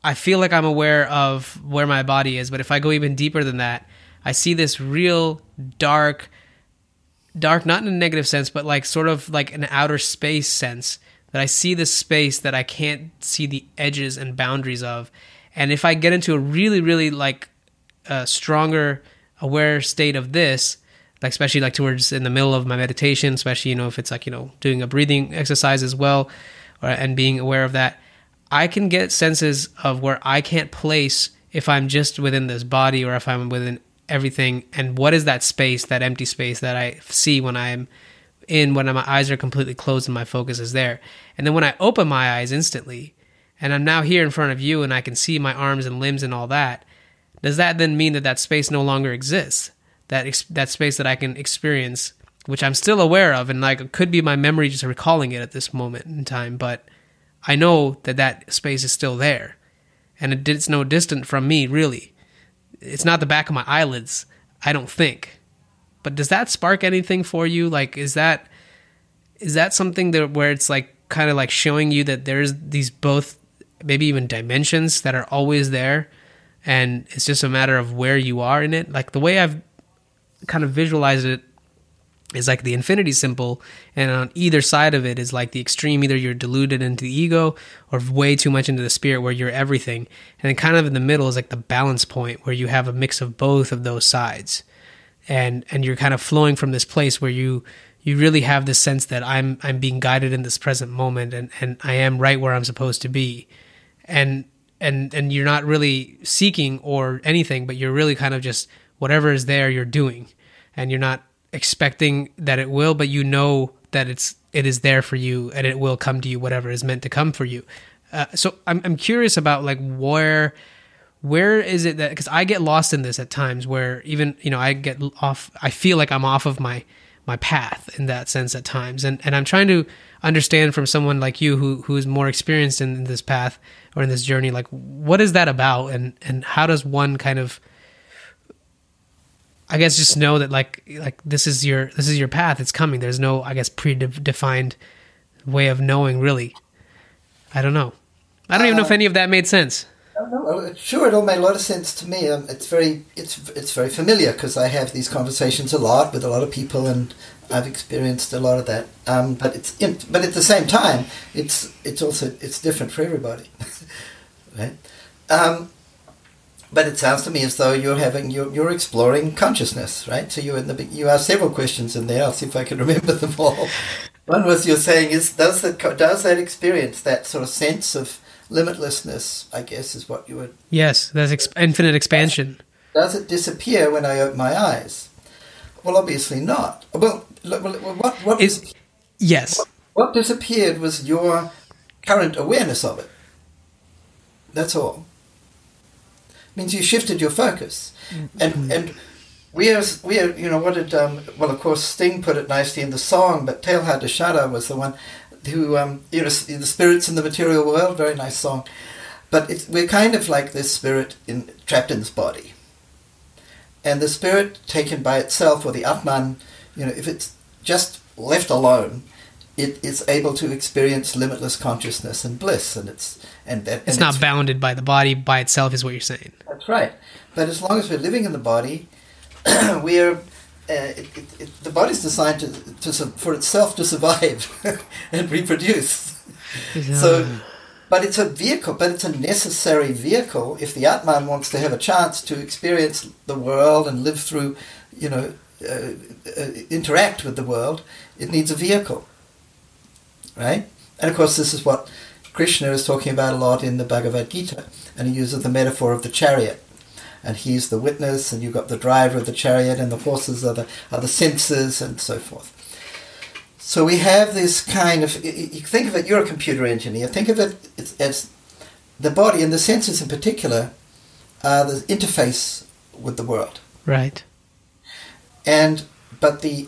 I feel like I'm aware of where my body is, but if I go even deeper than that, I see this real dark, dark, not in a negative sense, but like sort of like an outer space sense that I see this space that I can't see the edges and boundaries of. And if I get into a really, really like a stronger aware state of this, like especially like towards in the middle of my meditation, especially you know if it's like you know doing a breathing exercise as well, or and being aware of that, I can get senses of where I can't place if I'm just within this body or if I'm within everything. And what is that space, that empty space that I see when I'm in, when my eyes are completely closed and my focus is there. And then when I open my eyes instantly, and I'm now here in front of you and I can see my arms and limbs and all that, does that then mean that that space no longer exists? That ex- that space that I can experience, which I'm still aware of, and like could be my memory just recalling it at this moment in time, but I know that that space is still there, and it's no distant from me. Really, it's not the back of my eyelids. I don't think. But does that spark anything for you? Like, is that is that something that where it's like kind of like showing you that there's these both maybe even dimensions that are always there, and it's just a matter of where you are in it. Like the way I've kind of visualized it is like the infinity symbol and on either side of it is like the extreme either you're deluded into the ego or way too much into the spirit where you're everything and then kind of in the middle is like the balance point where you have a mix of both of those sides and and you're kind of flowing from this place where you you really have this sense that I'm I'm being guided in this present moment and and I am right where I'm supposed to be. And and and you're not really seeking or anything but you're really kind of just whatever is there you're doing. And you're not expecting that it will but you know that it's it is there for you and it will come to you whatever is meant to come for you. Uh, so I'm, I'm curious about like where where is it that because i get lost in this at times where even you know i get off i feel like i'm off of my my path in that sense at times and and i'm trying to understand from someone like you who who is more experienced in, in this path or in this journey like what is that about and and how does one kind of I guess just know that like like this is your this is your path. It's coming. There's no I guess predefined way of knowing really. I don't know. I don't even know if uh, any of that made sense. No, sure, it all made a lot of sense to me. Um, it's very it's it's very familiar because I have these conversations a lot with a lot of people, and I've experienced a lot of that. Um, but it's in, but at the same time, it's it's also it's different for everybody, right? Um, but it sounds to me as though you're having you're, you're exploring consciousness, right? So you in the you asked several questions in there. I'll see if I can remember them all. One was you're saying is does that does that experience that sort of sense of limitlessness? I guess is what you would. Yes, there's ex- infinite expansion. Does, does it disappear when I open my eyes? Well, obviously not. Well, what what is yes? What, what disappeared was your current awareness of it. That's all means you shifted your focus. Mm-hmm. And and we are we are you know what did um, well of course Sting put it nicely in the song, but Teilhard de Chardin was the one who um, you know the spirits in the material world, very nice song. But we're kind of like this spirit in, trapped in this body. And the spirit taken by itself, or the Atman, you know, if it's just left alone, it is able to experience limitless consciousness and bliss, and it's and that it's and not it's, bounded by the body by itself, is what you're saying. That's right. But as long as we're living in the body, we are. Uh, it, it, it, the body's designed to, to for itself to survive and reproduce. Yeah. So, but it's a vehicle. But it's a necessary vehicle if the Atman wants to have a chance to experience the world and live through, you know, uh, uh, interact with the world. It needs a vehicle right? And of course, this is what Krishna is talking about a lot in the Bhagavad Gita, and he uses the metaphor of the chariot. And he's the witness, and you've got the driver of the chariot, and the horses are the, are the senses, and so forth. So we have this kind of, you think of it, you're a computer engineer, think of it as the body and the senses in particular are the interface with the world. Right. And, but the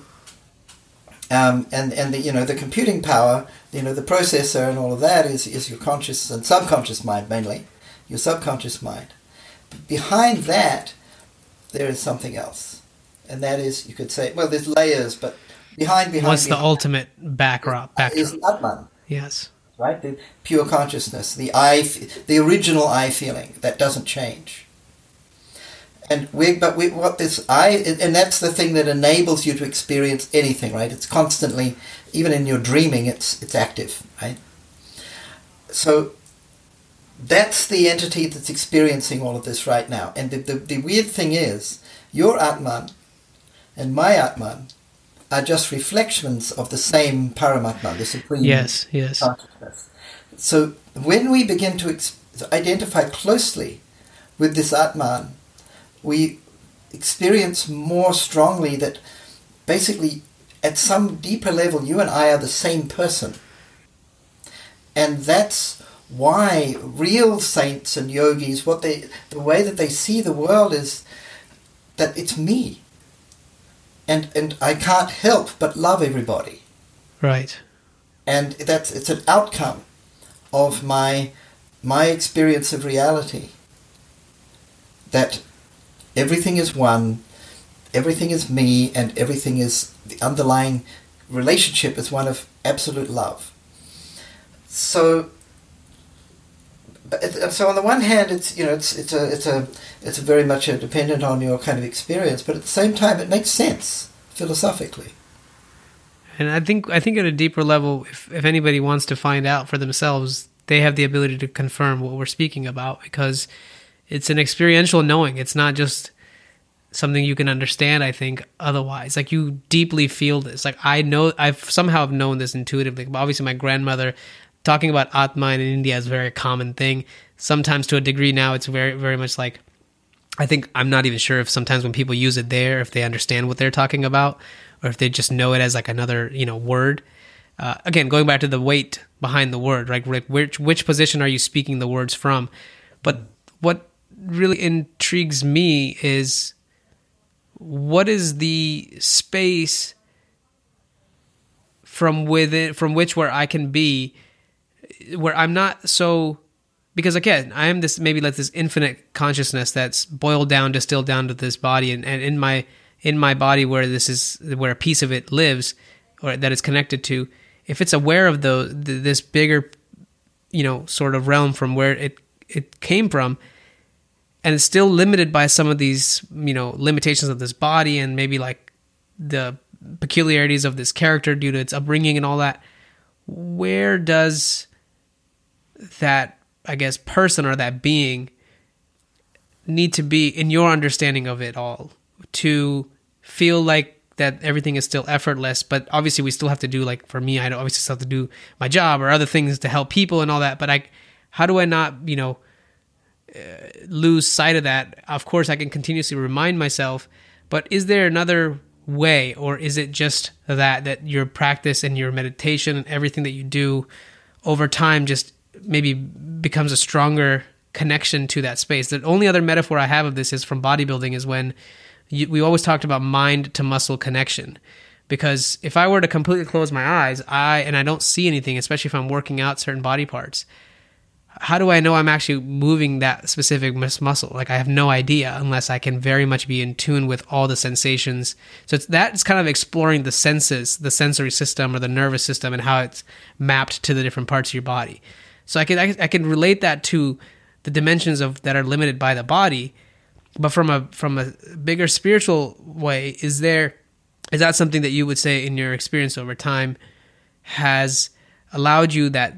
um, and and the you know the computing power, you know the processor and all of that is is your conscious and subconscious mind mainly, your subconscious mind. Behind that, there is something else, and that is you could say well there's layers, but behind behind. What's behind, the ultimate backdrop? backdrop? Is Atman. Yes. Right, the pure consciousness, the I, the original I feeling that doesn't change and we but we what this i and that's the thing that enables you to experience anything right it's constantly even in your dreaming it's it's active right so that's the entity that's experiencing all of this right now. And the, the, the weird thing is your atman and my atman are just reflections of the same paramatma the supreme yes yes. Consciousness. So when we begin to ex- identify closely with this atman we experience more strongly that basically at some deeper level you and I are the same person. And that's why real saints and yogis, what they the way that they see the world is that it's me. And and I can't help but love everybody. Right. And that's it's an outcome of my my experience of reality. That everything is one, everything is me, and everything is the underlying relationship is one of absolute love. So, so on the one hand, it's you know it's it's a it's a it's a very much a dependent on your kind of experience, but at the same time, it makes sense philosophically. And I think I think at a deeper level, if if anybody wants to find out for themselves, they have the ability to confirm what we're speaking about because it's an experiential knowing. It's not just something you can understand. I think otherwise, like you deeply feel this. Like I know I've somehow known this intuitively. Obviously, my grandmother talking about Atma in India is a very common thing. Sometimes to a degree now, it's very very much like. I think I'm not even sure if sometimes when people use it there, if they understand what they're talking about, or if they just know it as like another you know word. Uh, again, going back to the weight behind the word, right? Like which which position are you speaking the words from? But what really intrigues me is what is the space from within from which where I can be where I'm not so because again I am this maybe like this infinite consciousness that's boiled down distilled down to this body and, and in my in my body where this is where a piece of it lives or that it's connected to if it's aware of the, the this bigger you know sort of realm from where it it came from and it's still limited by some of these you know limitations of this body and maybe like the peculiarities of this character due to its upbringing and all that where does that i guess person or that being need to be in your understanding of it all to feel like that everything is still effortless but obviously we still have to do like for me i obviously still have to do my job or other things to help people and all that but i how do i not you know uh, lose sight of that? Of course i can continuously remind myself but is there another way or is it just that that your practice and your meditation and everything that you do over time just maybe becomes a stronger connection to that space the only other metaphor i have of this is from bodybuilding is when you, we always talked about mind to muscle connection because if I were to completely close my eyes, I and I don't see anything, especially if I'm working out certain body parts. How do I know I'm actually moving that specific muscle? Like I have no idea unless I can very much be in tune with all the sensations. So that's kind of exploring the senses, the sensory system or the nervous system, and how it's mapped to the different parts of your body. So I can I, I can relate that to the dimensions of that are limited by the body but from a from a bigger spiritual way is there is that something that you would say in your experience over time has allowed you that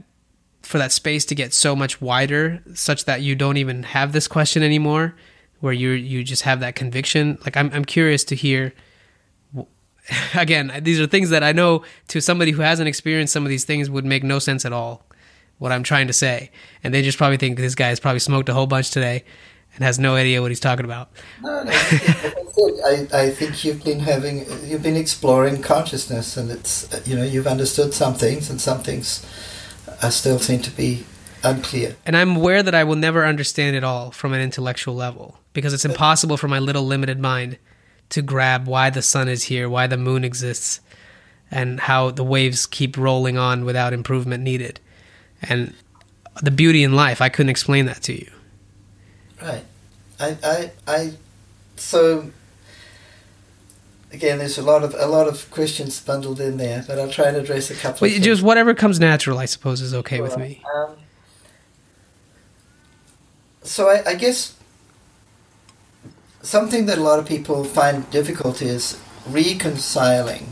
for that space to get so much wider such that you don't even have this question anymore where you you just have that conviction? Like i'm i'm curious to hear again these are things that i know to somebody who hasn't experienced some of these things would make no sense at all what i'm trying to say and they just probably think this guy has probably smoked a whole bunch today and has no idea what he's talking about. No, no. I, I think you've been having, you've been exploring consciousness, and it's, you know, you've understood some things, and some things are still seem to be unclear. And I'm aware that I will never understand it all from an intellectual level because it's impossible for my little limited mind to grab why the sun is here, why the moon exists, and how the waves keep rolling on without improvement needed. And the beauty in life, I couldn't explain that to you. Right. I, I, I, so again, there's a lot of a lot of questions bundled in there, but I'll try and address a couple. Well, just whatever comes natural, I suppose, is okay with me. Um, so I, I guess something that a lot of people find difficult is reconciling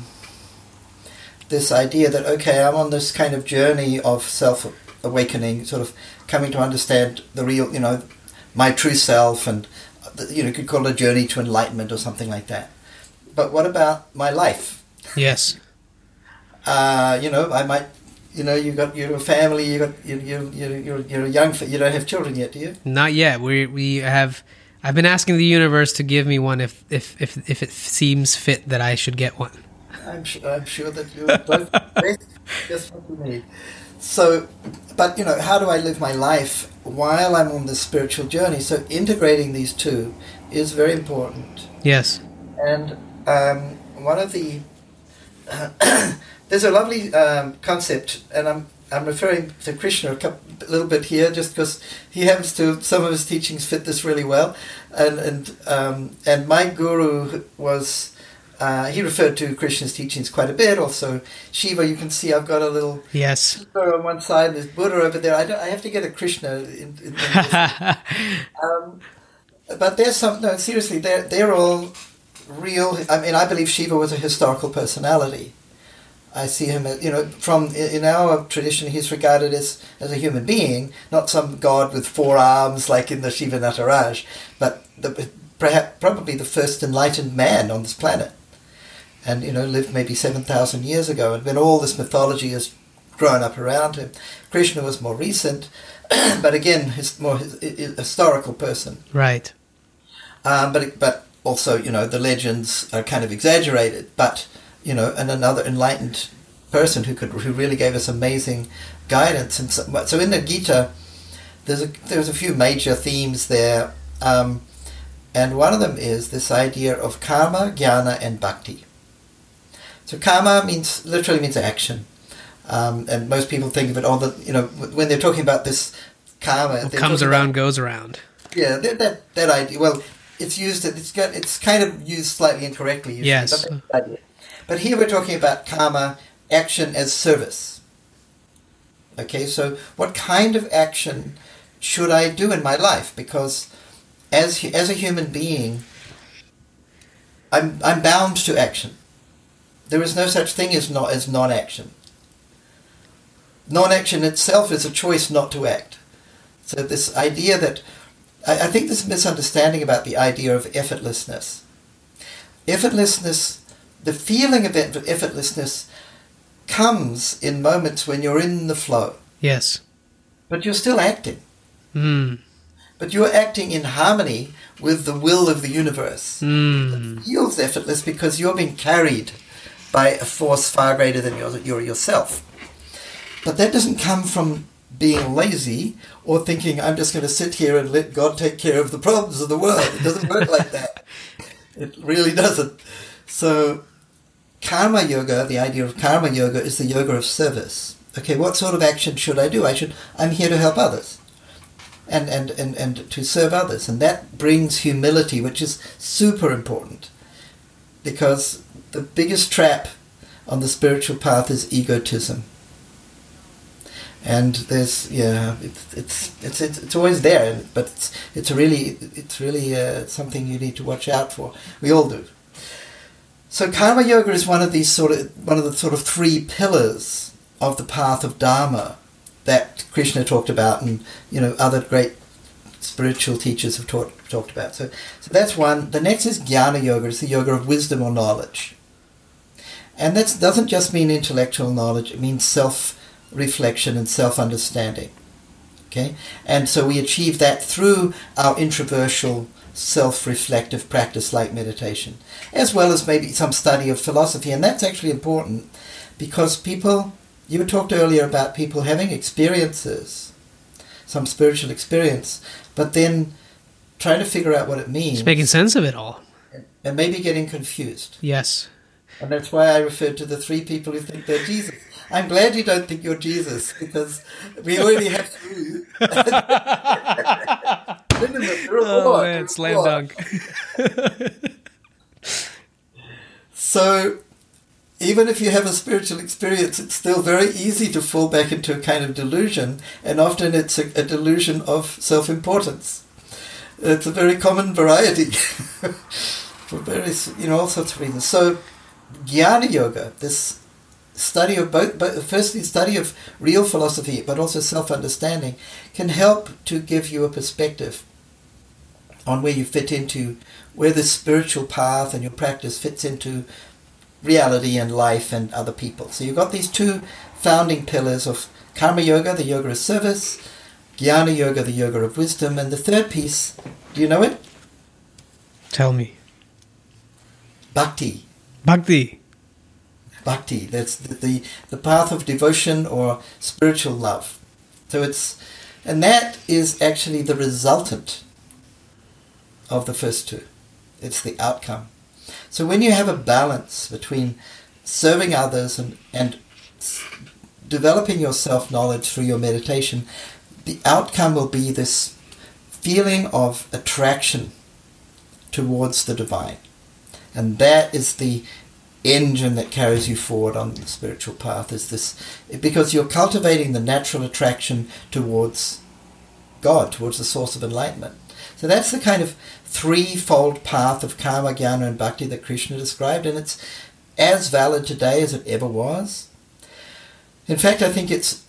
this idea that okay, I'm on this kind of journey of self awakening, sort of coming to understand the real, you know, my true self, and you know, you could call it a journey to enlightenment or something like that. But what about my life? Yes. Uh, you know, I might. You know, you got you're a family. You got you you you you're you're young. You don't have children yet, do you? Not yet. We we have. I've been asking the universe to give me one if if if if it seems fit that I should get one. I'm sure. I'm sure that you're both just what you need. So, but you know, how do I live my life while I'm on this spiritual journey? So, integrating these two is very important. Yes. And um, one of the uh, there's a lovely um, concept, and I'm I'm referring to Krishna a, couple, a little bit here, just because he happens to some of his teachings fit this really well, and and um, and my guru was uh, he referred to Krishna's teachings quite a bit. Also, Shiva, you can see I've got a little yes Shiva on one side, there's Buddha over there. I, I have to get a Krishna. In, in, um, but there's some no seriously, they're they're all real. I mean, I believe Shiva was a historical personality. I see him, as, you know, from in our tradition, he's regarded as as a human being, not some god with four arms like in the Shiva Nataraj, but the perhaps probably the first enlightened man on this planet, and you know lived maybe seven thousand years ago. And when all this mythology has grown up around him, Krishna was more recent, but again, his more his, his historical person. Right. Um, but but also you know the legends are kind of exaggerated, but you know, and another enlightened person who could who really gave us amazing guidance. And so, so in the Gita, there's a there's a few major themes there, um, and one of them is this idea of karma, jnana, and bhakti. So karma means literally means action, um, and most people think of it. Oh, the you know when they're talking about this karma, what comes around about, goes around. Yeah, that, that that idea. Well, it's used. It's got. It's kind of used slightly incorrectly. Usually, yes. But, but here we're talking about karma, action as service. Okay, so what kind of action should I do in my life? Because as as a human being, I'm I'm bound to action. There is no such thing as not as non-action. Non-action itself is a choice not to act. So this idea that I, I think there's a misunderstanding about the idea of effortlessness. Effortlessness, the feeling of effortlessness comes in moments when you're in the flow. Yes. But you're still acting. Mm. But you're acting in harmony with the will of the universe. Mm. It feels effortless because you're being carried by a force far greater than your, your yourself. But that doesn't come from being lazy or thinking I'm just going to sit here and let God take care of the problems of the world. It doesn't work like that. It really doesn't. So karma yoga, the idea of karma yoga is the yoga of service. Okay, what sort of action should I do? I should I'm here to help others. And, and, and, and to serve others. And that brings humility, which is super important. Because the biggest trap on the spiritual path is egotism. And there's yeah, it's it's it's it's, always there, but it's it's really it's really uh, something you need to watch out for. We all do. So karma yoga is one of these sort of one of the sort of three pillars of the path of dharma that Krishna talked about, and you know other great spiritual teachers have taught, talked about. So, so that's one. The next is jnana yoga. It's the yoga of wisdom or knowledge, and that doesn't just mean intellectual knowledge. It means self reflection and self understanding. Okay, and so we achieve that through our introversial self reflective practice like meditation, as well as maybe some study of philosophy. And that's actually important because people, you talked earlier about people having experiences, some spiritual experience, but then trying to figure out what it means. Just making sense of it all. And maybe getting confused. Yes. And that's why I referred to the three people who think they're Jesus. I'm glad you don't think you're Jesus because we already have three. oh man, slam dunk. so, even if you have a spiritual experience, it's still very easy to fall back into a kind of delusion, and often it's a, a delusion of self-importance. It's a very common variety for various, you know, all sorts of reasons. So, Jnana Yoga, this study of both, both firstly study of real philosophy but also self-understanding can help to give you a perspective on where you fit into where the spiritual path and your practice fits into reality and life and other people. So you've got these two founding pillars of karma yoga the yoga of service jnana yoga the yoga of wisdom and the third piece do you know it? Tell me. Bhakti bhakti bhakti. That's the, the, the path of devotion or spiritual love. So it's, and that is actually the resultant of the first two. It's the outcome. So when you have a balance between serving others and, and developing your self knowledge through your meditation, the outcome will be this feeling of attraction towards the divine. And that is the engine that carries you forward on the spiritual path is this because you're cultivating the natural attraction towards God, towards the source of enlightenment. So that's the kind of threefold path of karma, jnana, and bhakti that Krishna described, and it's as valid today as it ever was. In fact, I think it's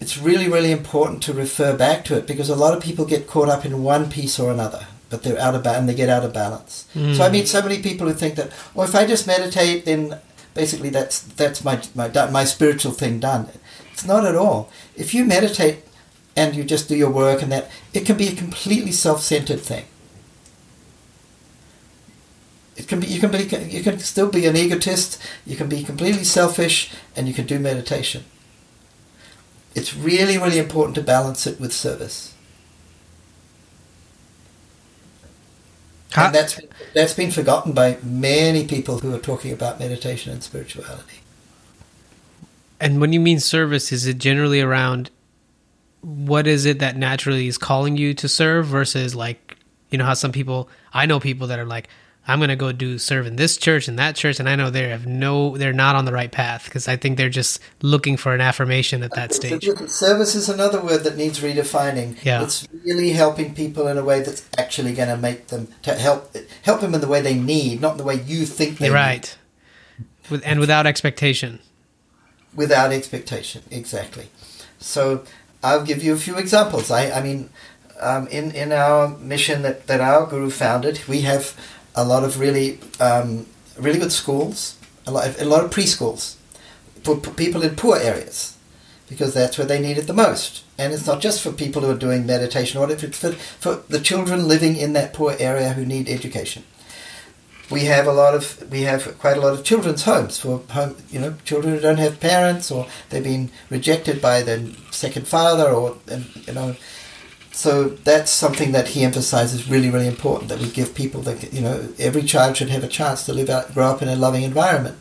it's really, really important to refer back to it because a lot of people get caught up in one piece or another. But they're out of balance and they get out of balance. Mm. So I meet so many people who think that, well, if I just meditate, then basically that's that's my my my spiritual thing done. It's not at all. If you meditate and you just do your work and that, it can be a completely self-centered thing. It can be you can be you can still be an egotist. You can be completely selfish, and you can do meditation. It's really really important to balance it with service. How? And that's that's been forgotten by many people who are talking about meditation and spirituality. And when you mean service, is it generally around what is it that naturally is calling you to serve versus like you know how some people I know people that are like I'm going to go do serve in this church and that church and I know they have no they're not on the right path because I think they're just looking for an affirmation at that stage. Service is another word that needs redefining. Yeah. It's really helping people in a way that's actually going to make them to help help them in the way they need, not in the way you think they right. Need. With, and without expectation. Without expectation, exactly. So I'll give you a few examples. I, I mean, um, in in our mission that, that our guru founded, we have a lot of really um, really good schools, a lot of, a lot of preschools for people in poor areas, because that's where they need it the most. And it's not just for people who are doing meditation, or it's for, for the children living in that poor area who need education. We have a lot of we have quite a lot of children's homes for home you know children who don't have parents or they've been rejected by their second father or you know so that's something that he emphasizes really, really important that we give people that, you know, every child should have a chance to live out, grow up in a loving environment.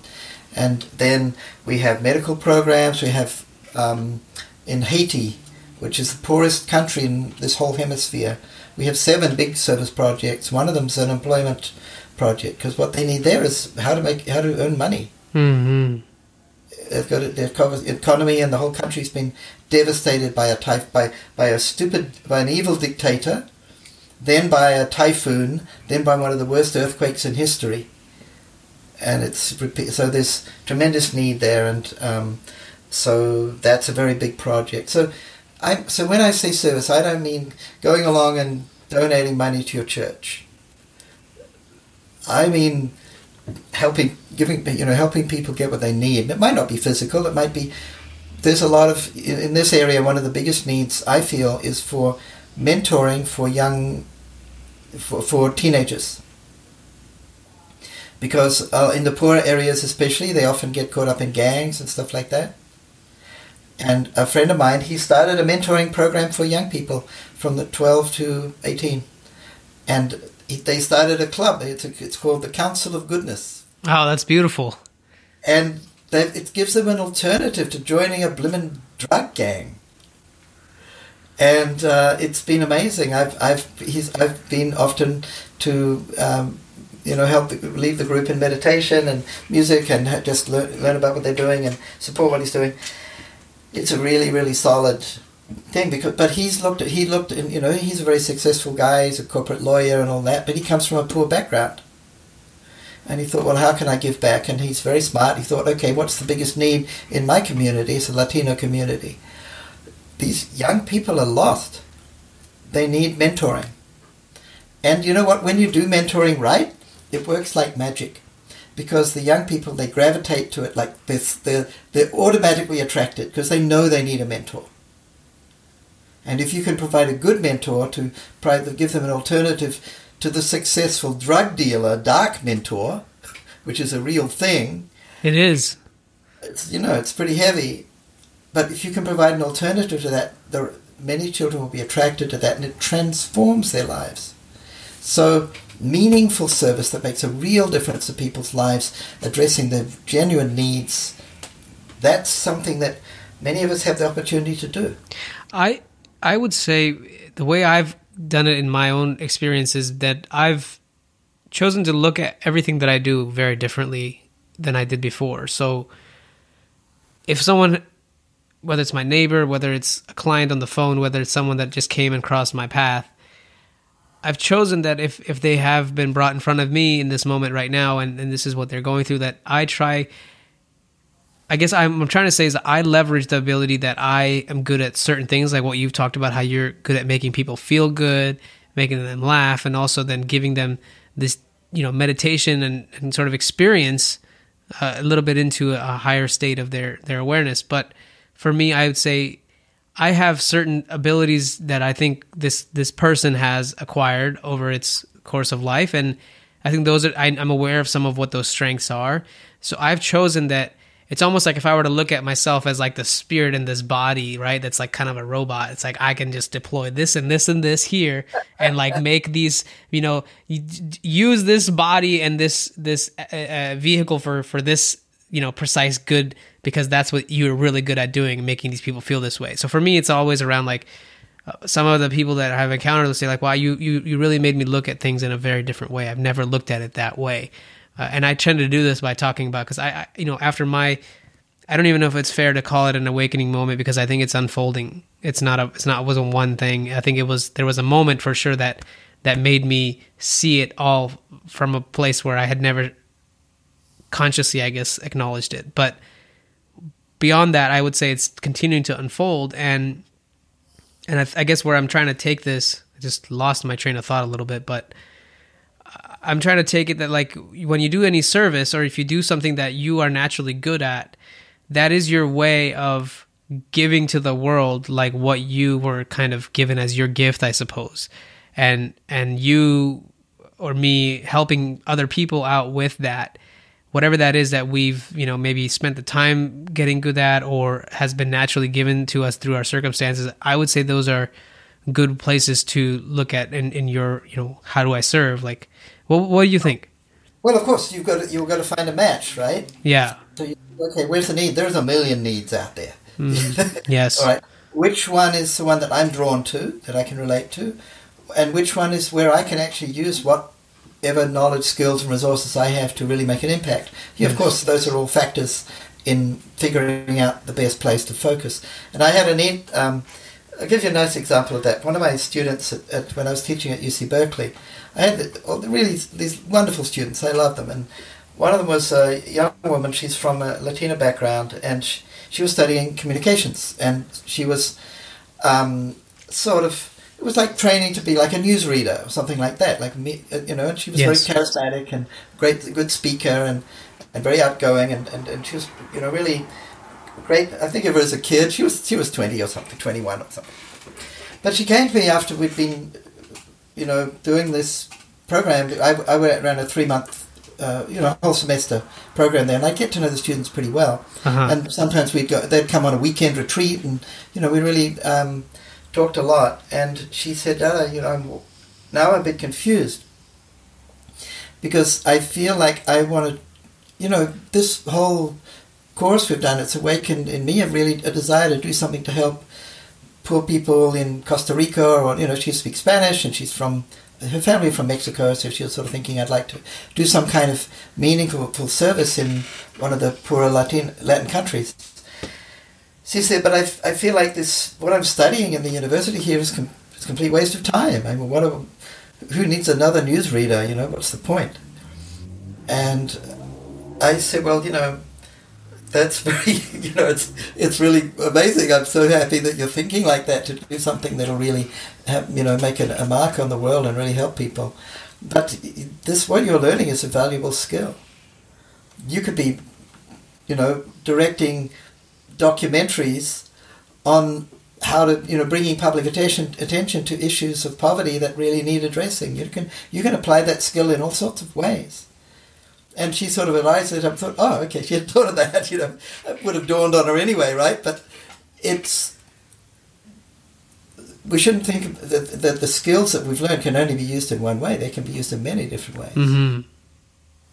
And then we have medical programs. We have um, in Haiti, which is the poorest country in this whole hemisphere, we have seven big service projects. One of them is an employment project because what they need there is how to make how to earn money. Mm-hmm. They've got the economy and the whole country's been devastated by a typh- by by a stupid by an evil dictator, then by a typhoon, then by one of the worst earthquakes in history. And it's so there's tremendous need there, and um, so that's a very big project. So, I so when I say service, I don't mean going along and donating money to your church. I mean helping giving you know helping people get what they need. It might not be physical. It might be there's a lot of in this area. One of the biggest needs I feel is for mentoring for young for, for teenagers because uh, in the poorer areas especially they often get caught up in gangs and stuff like that and a friend of mine he started a mentoring program for young people from the 12 to 18 and they started a club. It's, a, it's called the Council of Goodness. Oh, that's beautiful. And it gives them an alternative to joining a blimmin' drug gang. And uh, it's been amazing. I've I've he's I've been often to um, you know help the, lead the group in meditation and music and just learn learn about what they're doing and support what he's doing. It's a really really solid thing because but he's looked at he looked at you know he's a very successful guy he's a corporate lawyer and all that but he comes from a poor background and he thought well how can i give back? And he's very smart. He thought okay what's the biggest need in my community? It's a latino community. These young people are lost. They need mentoring. And you know what? When you do mentoring right it works like magic because the young people they gravitate to it like this. They're, they're automatically attracted because they know they need a mentor. And if you can provide a good mentor to give them an alternative to the successful drug dealer, dark mentor, which is a real thing. It is. It's, you know, it's pretty heavy. But if you can provide an alternative to that, the, many children will be attracted to that and it transforms their lives. So, meaningful service that makes a real difference to people's lives, addressing their genuine needs, that's something that many of us have the opportunity to do. I I would say the way I've done it in my own experiences that I've chosen to look at everything that I do very differently than I did before. So if someone whether it's my neighbor, whether it's a client on the phone, whether it's someone that just came and crossed my path, I've chosen that if if they have been brought in front of me in this moment right now and, and this is what they're going through, that I try I guess I'm, I'm, trying to say is that I leverage the ability that I am good at certain things, like what you've talked about, how you're good at making people feel good, making them laugh, and also then giving them this you know meditation and, and sort of experience uh, a little bit into a higher state of their their awareness. But for me, I would say I have certain abilities that I think this this person has acquired over its course of life, and I think those are I, I'm aware of some of what those strengths are. So I've chosen that it's almost like if I were to look at myself as like the spirit in this body, right? That's like kind of a robot. It's like I can just deploy this and this and this here, and like make these, you know, use this body and this this uh, uh, vehicle for for this, you know, precise good because that's what you're really good at doing, making these people feel this way. So for me, it's always around like uh, some of the people that I've encountered will say like, "Wow, you you you really made me look at things in a very different way. I've never looked at it that way." Uh, and I tend to do this by talking about because I, I, you know, after my, I don't even know if it's fair to call it an awakening moment because I think it's unfolding. It's not a, it's not, it wasn't one thing. I think it was, there was a moment for sure that, that made me see it all from a place where I had never consciously, I guess, acknowledged it. But beyond that, I would say it's continuing to unfold. And, and I, I guess where I'm trying to take this, I just lost my train of thought a little bit, but I'm trying to take it that like when you do any service or if you do something that you are naturally good at, that is your way of giving to the world like what you were kind of given as your gift, I suppose. And and you or me helping other people out with that whatever that is that we've you know maybe spent the time getting good at or has been naturally given to us through our circumstances i would say those are good places to look at in, in your you know how do i serve like well, what do you think? Well, of course, you've got to, you've got to find a match, right? Yeah. So you, okay, where's the need? There's a million needs out there. Mm, yes. All right. Which one is the one that I'm drawn to, that I can relate to, and which one is where I can actually use whatever knowledge, skills, and resources I have to really make an impact? Yeah, yes. of course, those are all factors in figuring out the best place to focus. And I had a neat. Um, I'll give you a nice example of that. One of my students at, at, when I was teaching at UC Berkeley, I had all the really these wonderful students. I love them, and one of them was a young woman. She's from a Latina background, and she, she was studying communications, and she was um, sort of it was like training to be like a newsreader or something like that. Like me, uh, you know, and she was yes. very charismatic and great, good speaker and, and very outgoing, and, and, and she was you know really great. I think of her as a kid. She was she was twenty or something, twenty one or something. But she came to me after we'd been, you know, doing this program. I, I around a three month, uh, you know, whole semester program there, and I get to know the students pretty well. Uh-huh. And sometimes we'd go, they'd come on a weekend retreat, and you know, we really um, talked a lot. And she said, "Dada, you know, I'm, now I'm a bit confused because I feel like I want to, you know, this whole." course we've done, it's awakened in me a really a desire to do something to help poor people in Costa Rica, or you know, she speaks Spanish and she's from her family from Mexico, so she was sort of thinking I'd like to do some kind of meaningful service in one of the poorer Latin Latin countries. She said, but I, I feel like this what I'm studying in the university here is, com- a complete waste of time. I mean, what are, who needs another newsreader? You know, what's the point? And I said, well, you know, that's very you know it's it's really amazing. I'm so happy that you're thinking like that to do something that'll really have, you know make a, a mark on the world and really help people. But this what you're learning is a valuable skill. You could be you know directing documentaries on how to you know bringing public attention attention to issues of poverty that really need addressing. You can you can apply that skill in all sorts of ways and she sort of realized it and thought, oh, okay, she had thought of that, you know, it would have dawned on her anyway, right? But it's, we shouldn't think that, that the skills that we've learned can only be used in one way. They can be used in many different ways. Mm-hmm.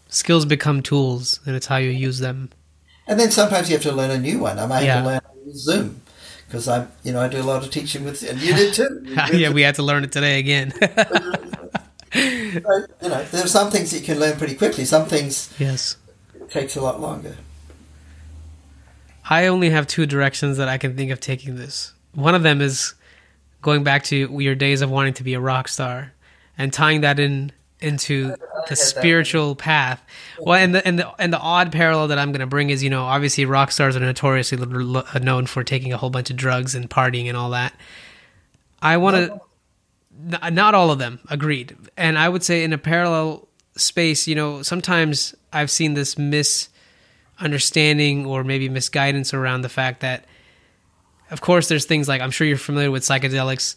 Skills become tools, and it's how you use them. And then sometimes you have to learn a new one. I might yeah. have to learn Zoom because I, you know, I do a lot of teaching with, and you did too. yeah, we had to learn it today again. you know, there are some things you can learn pretty quickly. Some things yes takes a lot longer. I only have two directions that I can think of taking this. One of them is going back to your days of wanting to be a rock star and tying that in into the spiritual path. Well, and the and the and the odd parallel that I'm going to bring is, you know, obviously rock stars are notoriously known for taking a whole bunch of drugs and partying and all that. I want to not all of them agreed. And i would say in a parallel space you know sometimes i've seen this misunderstanding or maybe misguidance around the fact that of course there's things like i'm sure you're familiar with psychedelics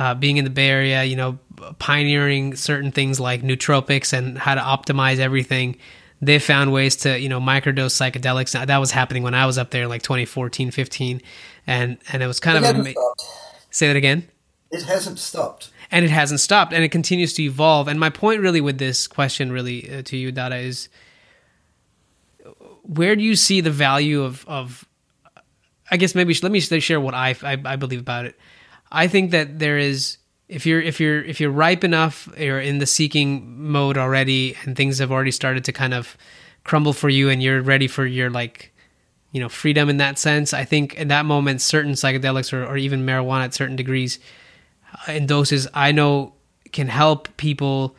uh, being in the bay area you know pioneering certain things like nootropics and how to optimize everything. They found ways to you know microdose psychedelics. That was happening when i was up there like 2014 15 and and it was kind it of ama- say that again? It hasn't stopped and it hasn't stopped and it continues to evolve. And my point really with this question really uh, to you dada is where do you see the value of of i guess maybe let me share what i i, I believe about it. I think that there is if you're if you're if you're ripe enough or in the seeking mode already and things have already started to kind of crumble for you and you're ready for your like you know freedom in that sense i think in that moment certain psychedelics or, or even marijuana at certain degrees in doses i know can help people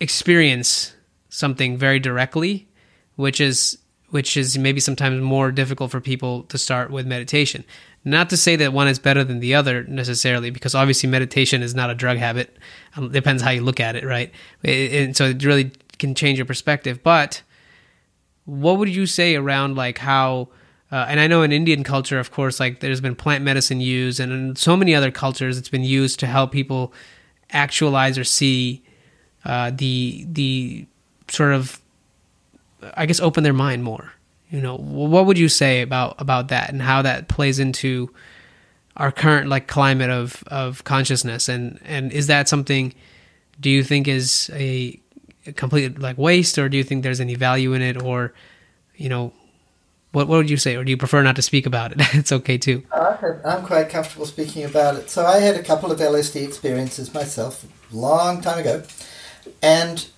experience something very directly which is which is maybe sometimes more difficult for people to start with meditation. Not to say that one is better than the other necessarily because obviously meditation is not a drug habit. Um, depends how you look at it right? And so it really can change your perspective. But what would you say around like how uh, and I know in Indian culture, of course, like there's been plant medicine used, and in so many other cultures, it's been used to help people actualize or see uh, the the sort of, I guess, open their mind more. You know, what would you say about about that and how that plays into our current like climate of of consciousness and and is that something do you think is a complete like waste or do you think there's any value in it or you know what what would you say or do you prefer not to speak about it it's okay too i'm quite comfortable speaking about it so i had a couple of lsd experiences myself a long time ago and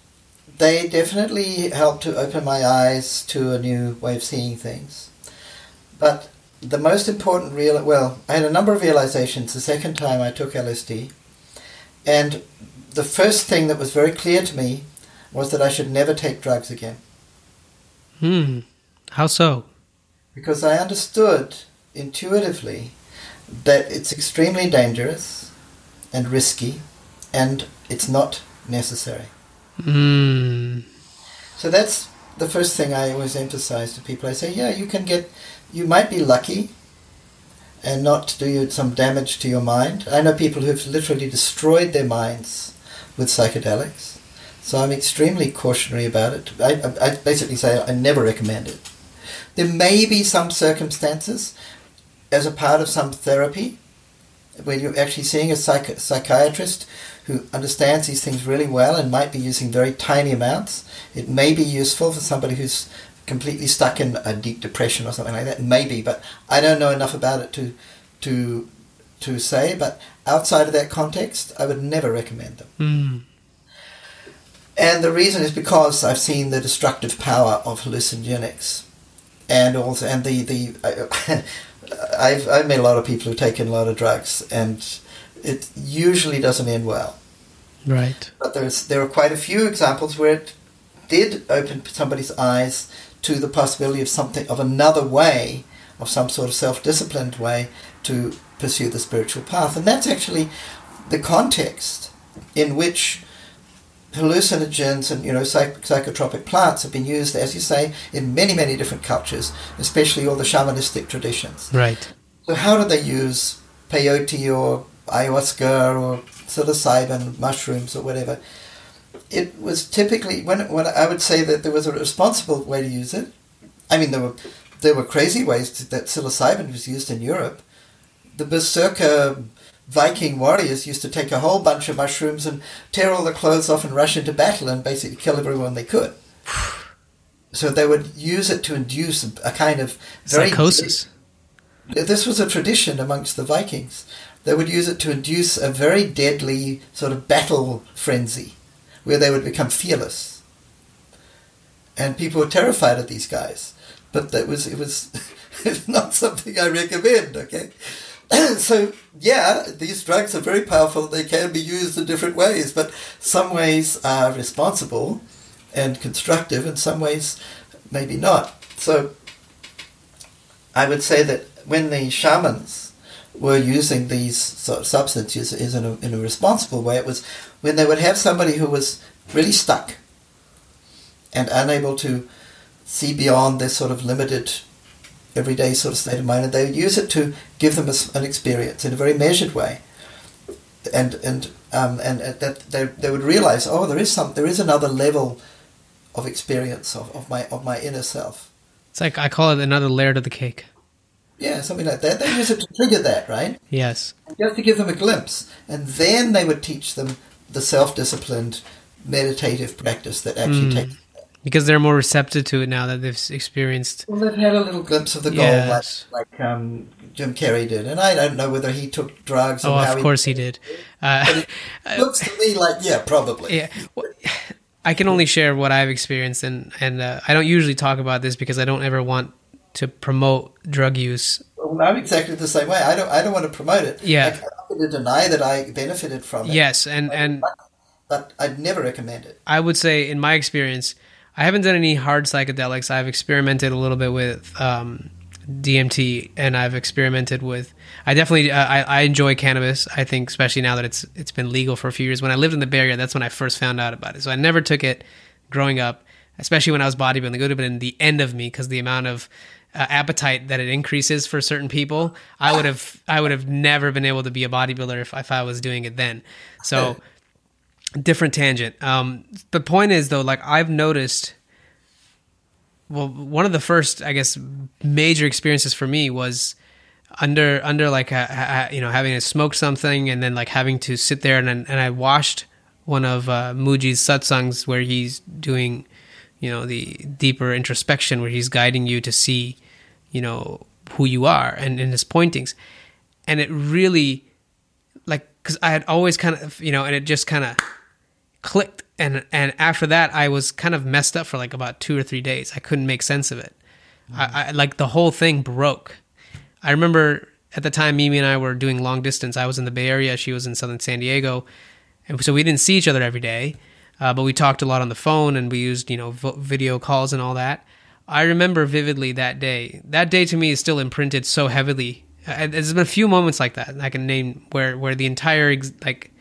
they definitely helped to open my eyes to a new way of seeing things but the most important real well i had a number of realizations the second time i took lsd and the first thing that was very clear to me was that I should never take drugs again. Hmm. How so? Because I understood intuitively that it's extremely dangerous and risky and it's not necessary. Hmm. So that's the first thing I always emphasize to people. I say, yeah, you can get, you might be lucky and not do you some damage to your mind. I know people who've literally destroyed their minds with psychedelics. So I'm extremely cautionary about it. I, I, basically say I never recommend it. There may be some circumstances as a part of some therapy where you're actually seeing a psych- psychiatrist who understands these things really well and might be using very tiny amounts. It may be useful for somebody who's completely stuck in a deep depression or something like that. Maybe, but I don't know enough about it to to to say. But outside of that context, I would never recommend them. Mm. And the reason is because I've seen the destructive power of hallucinogenics, and also and the the I, I've I've met a lot of people who've taken a lot of drugs, and it usually doesn't end well. Right. But there's there are quite a few examples where it did open somebody's eyes to the possibility of something of another way, of some sort of self-disciplined way to pursue the spiritual path, and that's actually the context in which hallucinogens and you know psych- psychotropic plants have been used, as you say, in many many different cultures, especially all the shamanistic traditions. Right. So how do they use peyote or ayahuasca or psilocybin mushrooms or whatever? It was typically when when I would say that there was a responsible way to use it. I mean, there were there were crazy ways to, that psilocybin was used in Europe. The berserker Viking warriors used to take a whole bunch of mushrooms and tear all the clothes off and rush into battle and basically kill everyone they could. So they would use it to induce a kind of psychosis. This was a tradition amongst the Vikings. They would use it to induce a very deadly sort of battle frenzy, where they would become fearless. And people were terrified of these guys, but that was it was not something I recommend. Okay. so yeah, these drugs are very powerful. They can be used in different ways, but some ways are responsible and constructive, and some ways maybe not. So I would say that when the shamans were using these sort of substances in a, in a responsible way. It was when they would have somebody who was really stuck and unable to see beyond their sort of limited everyday sort of state of mind, and they would use it to give them a, an experience in a very measured way, and and um, and that they, they would realize, oh, there is some, there is another level of experience of, of my of my inner self. It's like I call it another layer to the cake. Yeah, something like that. They use it to trigger that, right? Yes. Just to give them a glimpse, and then they would teach them the self-disciplined meditative practice that actually mm. takes because they're more receptive to it now that they've experienced. Well, they've had a little glimpse of the goal, yes. like, like um, Jim Carrey did, and I don't know whether he took drugs. oh, of course he, he did. Uh, looks to me like yeah, probably. Yeah. Well, I can only share what I've experienced, and and uh, I don't usually talk about this because I don't ever want to promote drug use. Well, I'm exactly the same way. I don't I don't want to promote it. Yeah. I can't gonna deny that I benefited from it. Yes, and and but I'd never recommend it. I would say, in my experience, I haven't done any hard psychedelics. I've experimented a little bit with um, DMT, and I've experimented with. I definitely uh, I, I, enjoy cannabis. I think especially now that it's it's been legal for a few years. When I lived in the Bay Area, that's when I first found out about it. So I never took it growing up, especially when I was bodybuilding. It would have been the end of me because the amount of uh, appetite that it increases for certain people. I would have I would have never been able to be a bodybuilder if, if I was doing it then. So different tangent. Um, the point is though, like I've noticed well, one of the first, I guess, major experiences for me was under under like a, a, you know having to smoke something and then like having to sit there and and I watched one of uh, Mooji's satsangs where he's doing you know the deeper introspection where he's guiding you to see you know who you are and in his pointings and it really like because I had always kind of you know and it just kind of clicked and and after that i was kind of messed up for like about two or three days. I couldn't make sense of it. Mm-hmm. I, I, like the whole thing broke. I remember at the time mimi and i were doing long distance. I was in the bay area. She was in southern san diego. And so we didn't see each other every day uh, but we talked a lot on the phone and we used you know vo- video calls and all that. I remember vividly that day. That day to me is still imprinted so heavily. Uh, there's been a few moments like that i can name where where the entire ex- like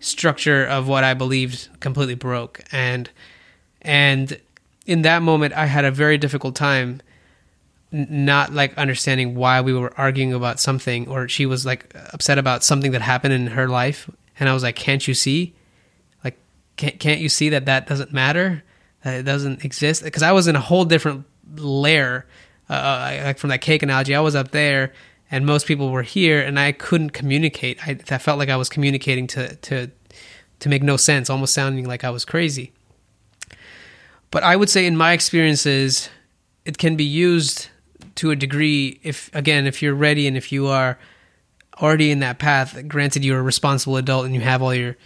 structure of what I believed completely broke. And and in that moment I had a very difficult time not like understanding why we were arguing about something or she was like upset about something that happened in her life. And I was like can't you see? Like can't can't you see that that doesn't matter? That it doesn't exist? Because I was in a whole different layer uh, uh, like from that cake analogy. I was up there and most people were here and I couldn't communicate. I, I felt like I was communicating to, to, to make no sense, almost sounding like I was crazy. But I would say in my experiences, it can be used to a degree if, again, if you're ready and if you are already in that path, granted you're a responsible adult and you have all your,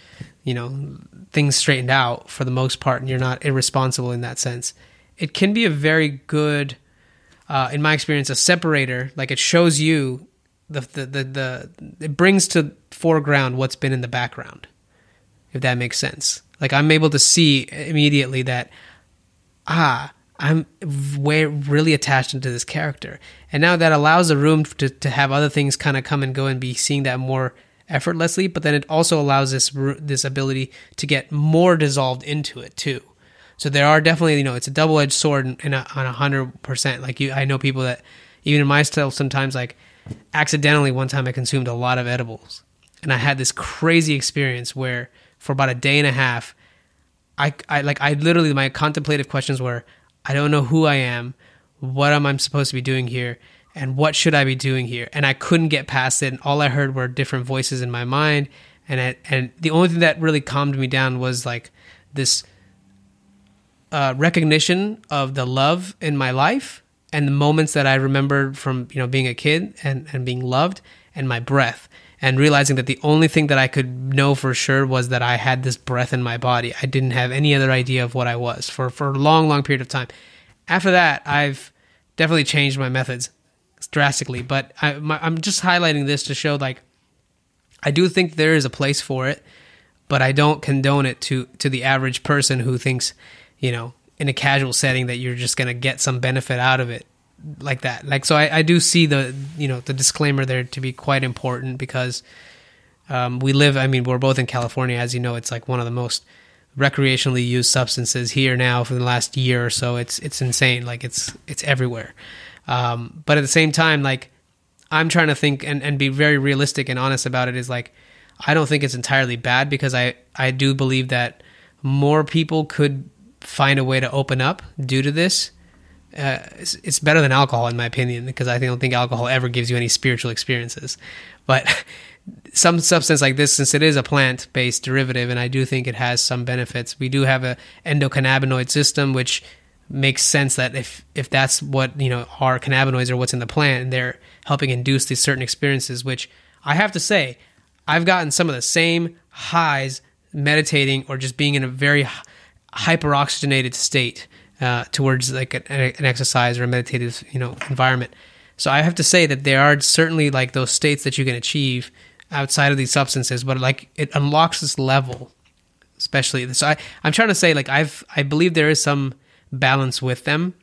you know, things straightened out for the most part and you're not irresponsible in that sense. It can be a very good uh, in my experience, a separator. Like it shows you the, the the the it brings to foreground what's been in the background. If that makes sense. Like I'm able to see immediately that ah I'm way really attached into this character, and now that allows the room to to have other things kind of come and go and be seeing that more effortlessly. But then it also allows this this ability to get more dissolved into it too. So there are definitely, you know, it's a double edged sword in a, on a hundred percent. Like you, I know people that even in myself sometimes like accidentally one time I consumed a lot of edibles and I had this crazy experience where for about a day and a half, I, I like, I literally, my contemplative questions were, I don't know who I am. What am I supposed to be doing here? And what should I be doing here? And I couldn't get past it. And all I heard were different voices in my mind. And it, and the only thing that really calmed me down was like this uh, recognition of the love in my life and the moments that I remembered from you know being a kid and, and being loved and my breath and realizing that the only thing that I could know for sure was that I had this breath in my body. I didn't have any other idea of what I was for for a long long period of time. After that, I've definitely changed my methods drastically, but I, am just highlighting this to show like I do think there is a place for it, but I don't condone it to to the average person who thinks you know, in a casual setting that you're just going to get some benefit out of it. like that. Like so, I, I do see the you know the disclaimer there to be quite important because um, we live. I mean, we're both in California, as you know. It's like one of the most recreationally used substances here now for the last year or so. It's it's insane. Like it's it's everywhere. Um, but at the same time, like I'm trying to think and, and be very realistic and honest about it. Is like I don't think it's entirely bad because I I do believe that more people could find a way to open up due to this. Uh, it's, it's, better than alcohol in my opinion because I don't think alcohol ever gives you any spiritual experiences. But some substance like this, since it is a plant-based derivative, and I do think it has some benefits, we do have a endocannabinoid system, which makes sense that if if that's what you know our cannabinoids are what's in the plant, and they're helping induce these certain experiences, which I have to say, I've gotten some of the same highs meditating or just being in a very hyper oxygenated state uh, towards like an, an exercise or a meditative you know environment. So I have to say that there are certainly like those states that you can achieve outside of these substances, but like it unlocks this level, especially. So I, I'm trying to say like I've I believe there is some balance with them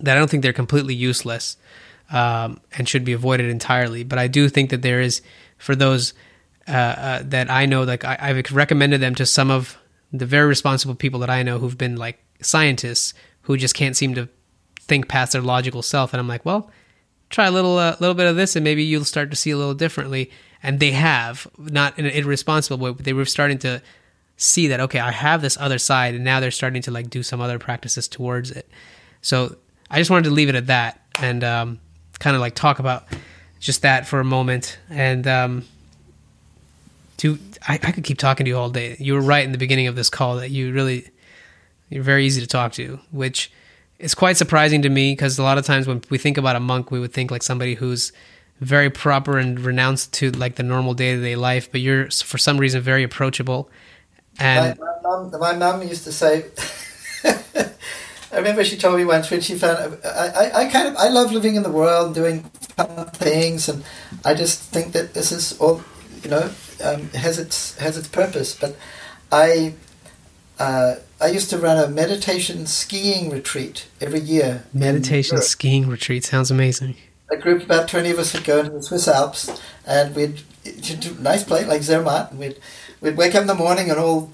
that I don't think they're completely useless um, and should be avoided entirely. But I do think that there is for those uh, uh, that I know, like I, I've recommended them to some of the very responsible people that I know who've been like scientists who just can't seem to think past their logical self. And I'm like, well, try a little, uh, little bit of this, and maybe you'll start to see a little differently. And they have, not in an irresponsible way, but they were starting to see that okay, I have this other side, and now they're starting to like do some other practices towards it. So I just wanted to leave it at that, and um, kind of like talk about just that for a moment. And um, to I, I could keep talking to you all day. You were right in the beginning of this call that you really you're very easy to talk to, which is quite surprising to me because a lot of times when we think about a monk, we would think like somebody who's very proper and renounced to like the normal day to day life, but you're for some reason very approachable. And my, mom, my mom used to say, I remember she told me once when she found I, I, I kind of I love living in the world, doing fun things, and I just think that this is all you know um, has its has its purpose. But I uh, I used to run a meditation skiing retreat every year. Meditation skiing retreat sounds amazing. A group about twenty of us would go into the Swiss Alps, and we'd nice place like Zermatt, and we'd we'd wake up in the morning and all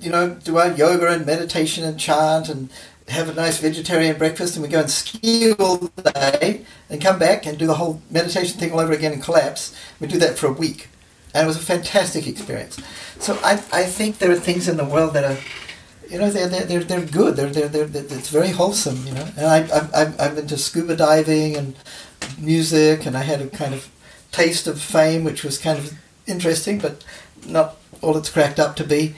you know do our yoga and meditation and chant and have a nice vegetarian breakfast and we go and ski all day and come back and do the whole meditation thing all over again and collapse. We do that for a week and it was a fantastic experience. So I, I think there are things in the world that are, you know, they're they're they're, they're good. They're, they're they're it's very wholesome, you know. And I I I'm, I'm into scuba diving and music, and I had a kind of taste of fame, which was kind of interesting, but not all it's cracked up to be.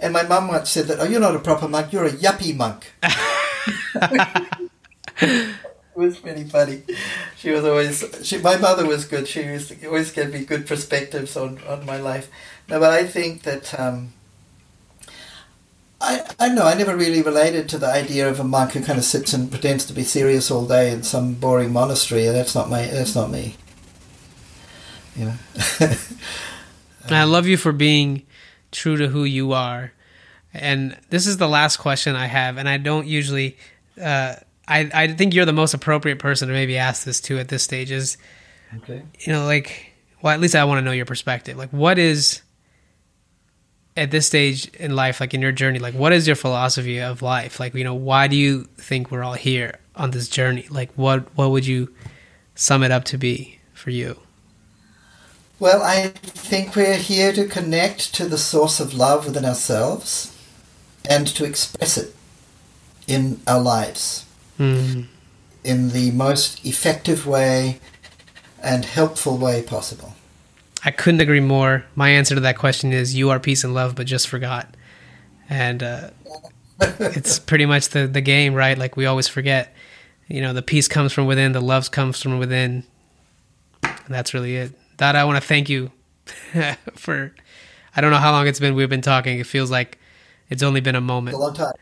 And my mum once said that, "Oh, you're not a proper monk. You're a yuppie monk." was pretty funny. She was always she. My mother was good. She used to always give me good perspectives on, on my life. No, but I think that um, I I know I never really related to the idea of a monk who kind of sits and pretends to be serious all day in some boring monastery. That's not my. That's not me. You know. I love you for being true to who you are. And this is the last question I have, and I don't usually. Uh, I I think you're the most appropriate person to maybe ask this to at this stage. Is okay. you know like well at least I want to know your perspective. Like what is at this stage in life, like in your journey, like what is your philosophy of life? Like you know why do you think we're all here on this journey? Like what what would you sum it up to be for you? Well, I think we're here to connect to the source of love within ourselves and to express it in our lives mm. in the most effective way and helpful way possible. I couldn't agree more. My answer to that question is you are peace and love, but just forgot. And uh, it's pretty much the, the game, right? Like we always forget. You know, the peace comes from within, the love comes from within. And that's really it. That I want to thank you for. I don't know how long it's been we've been talking. It feels like it's only been a moment. A long time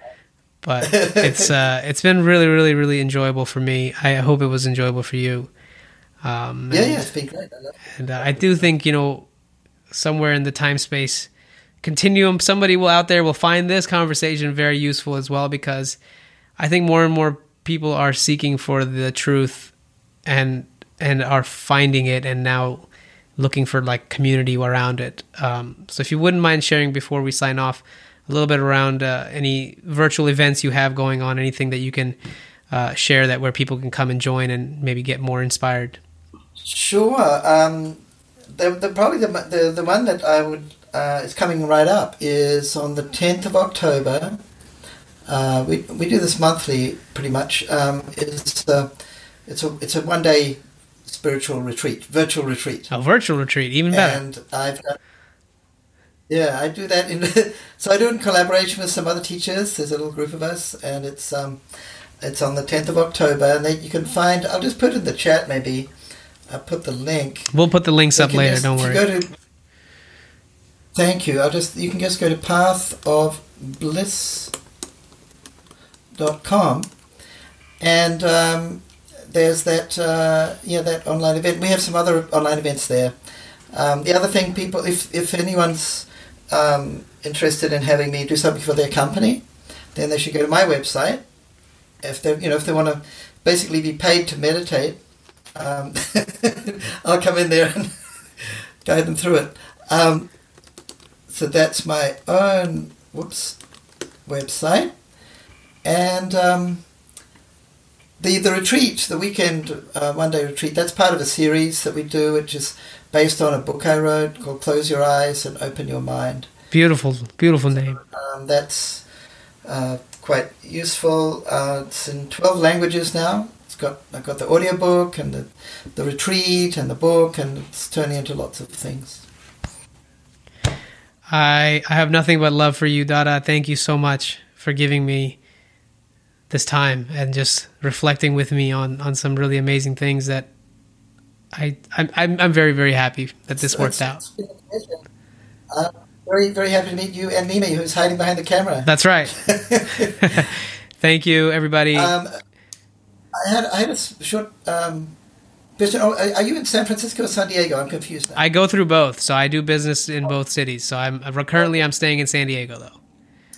but it's uh, it's been really, really, really enjoyable for me. I hope it was enjoyable for you. Um, yeah, and, yeah, it's been great. I and uh, I do think you know somewhere in the time space continuum, somebody will out there will find this conversation very useful as well because I think more and more people are seeking for the truth and and are finding it and now looking for like community around it. Um, so if you wouldn't mind sharing before we sign off a little bit around uh, any virtual events you have going on, anything that you can uh, share that where people can come and join and maybe get more inspired. Sure. Um, the, the probably the, the the one that I would uh, is coming right up is on the tenth of October. Uh, we we do this monthly, pretty much. Um, it's a it's a it's a one day spiritual retreat, virtual retreat. A virtual retreat, even better. And I've yeah, I do that in so I do it in collaboration with some other teachers. There's a little group of us, and it's um, it's on the 10th of October, and then you can find. I'll just put in the chat, maybe. I'll put the link. We'll put the links up later. Just, don't worry. Go to, thank you. I'll just you can just go to pathofbliss.com, and um, there's that uh, yeah that online event. We have some other online events there. Um, the other thing, people, if if anyone's um, interested in having me do something for their company, then they should go to my website. If they you know if they want to basically be paid to meditate, um, I'll come in there and guide them through it. Um, so that's my own whoops website, and um, the the retreat, the weekend uh, one day retreat, that's part of a series that we do, which is based on a book I wrote called "Close Your Eyes and Open Your Mind." Beautiful, beautiful name. Um, that's uh, quite useful. Uh, it's in twelve languages now. It's got I've got the audiobook and the the retreat and the book, and it's turning into lots of things. I I have nothing but love for you, Dada. Thank you so much for giving me this time and just reflecting with me on on some really amazing things that I I'm I'm, I'm very very happy that this worked out. I'm very very happy to meet you and Mimi, who's hiding behind the camera. That's right. Thank you, everybody. Um, I had I had a short. Um, business. Oh, are you in San Francisco or San Diego? I'm confused. Now. I go through both, so I do business in both cities. So I'm currently I'm staying in San Diego though.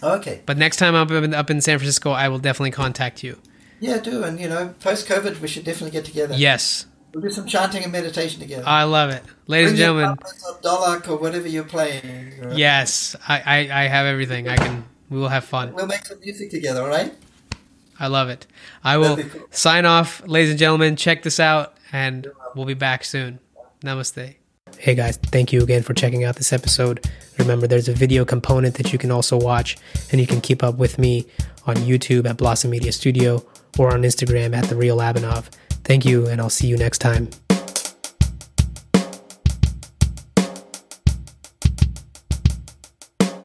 Okay. But next time I'm up in, up in San Francisco, I will definitely contact you. Yeah, do. And, you know, post COVID, we should definitely get together. Yes. We'll do some chanting and meditation together. I love it. Ladies Bring and gentlemen. Dholak or whatever you're playing. Yes. I, I, I have everything. I can, we will have fun. We'll make some music together, all right? I love it. I will cool. sign off, ladies and gentlemen. Check this out, and we'll be back soon. Namaste. Hey guys, thank you again for checking out this episode. Remember, there's a video component that you can also watch, and you can keep up with me on YouTube at Blossom Media Studio or on Instagram at The Real Abhinav. Thank you, and I'll see you next time.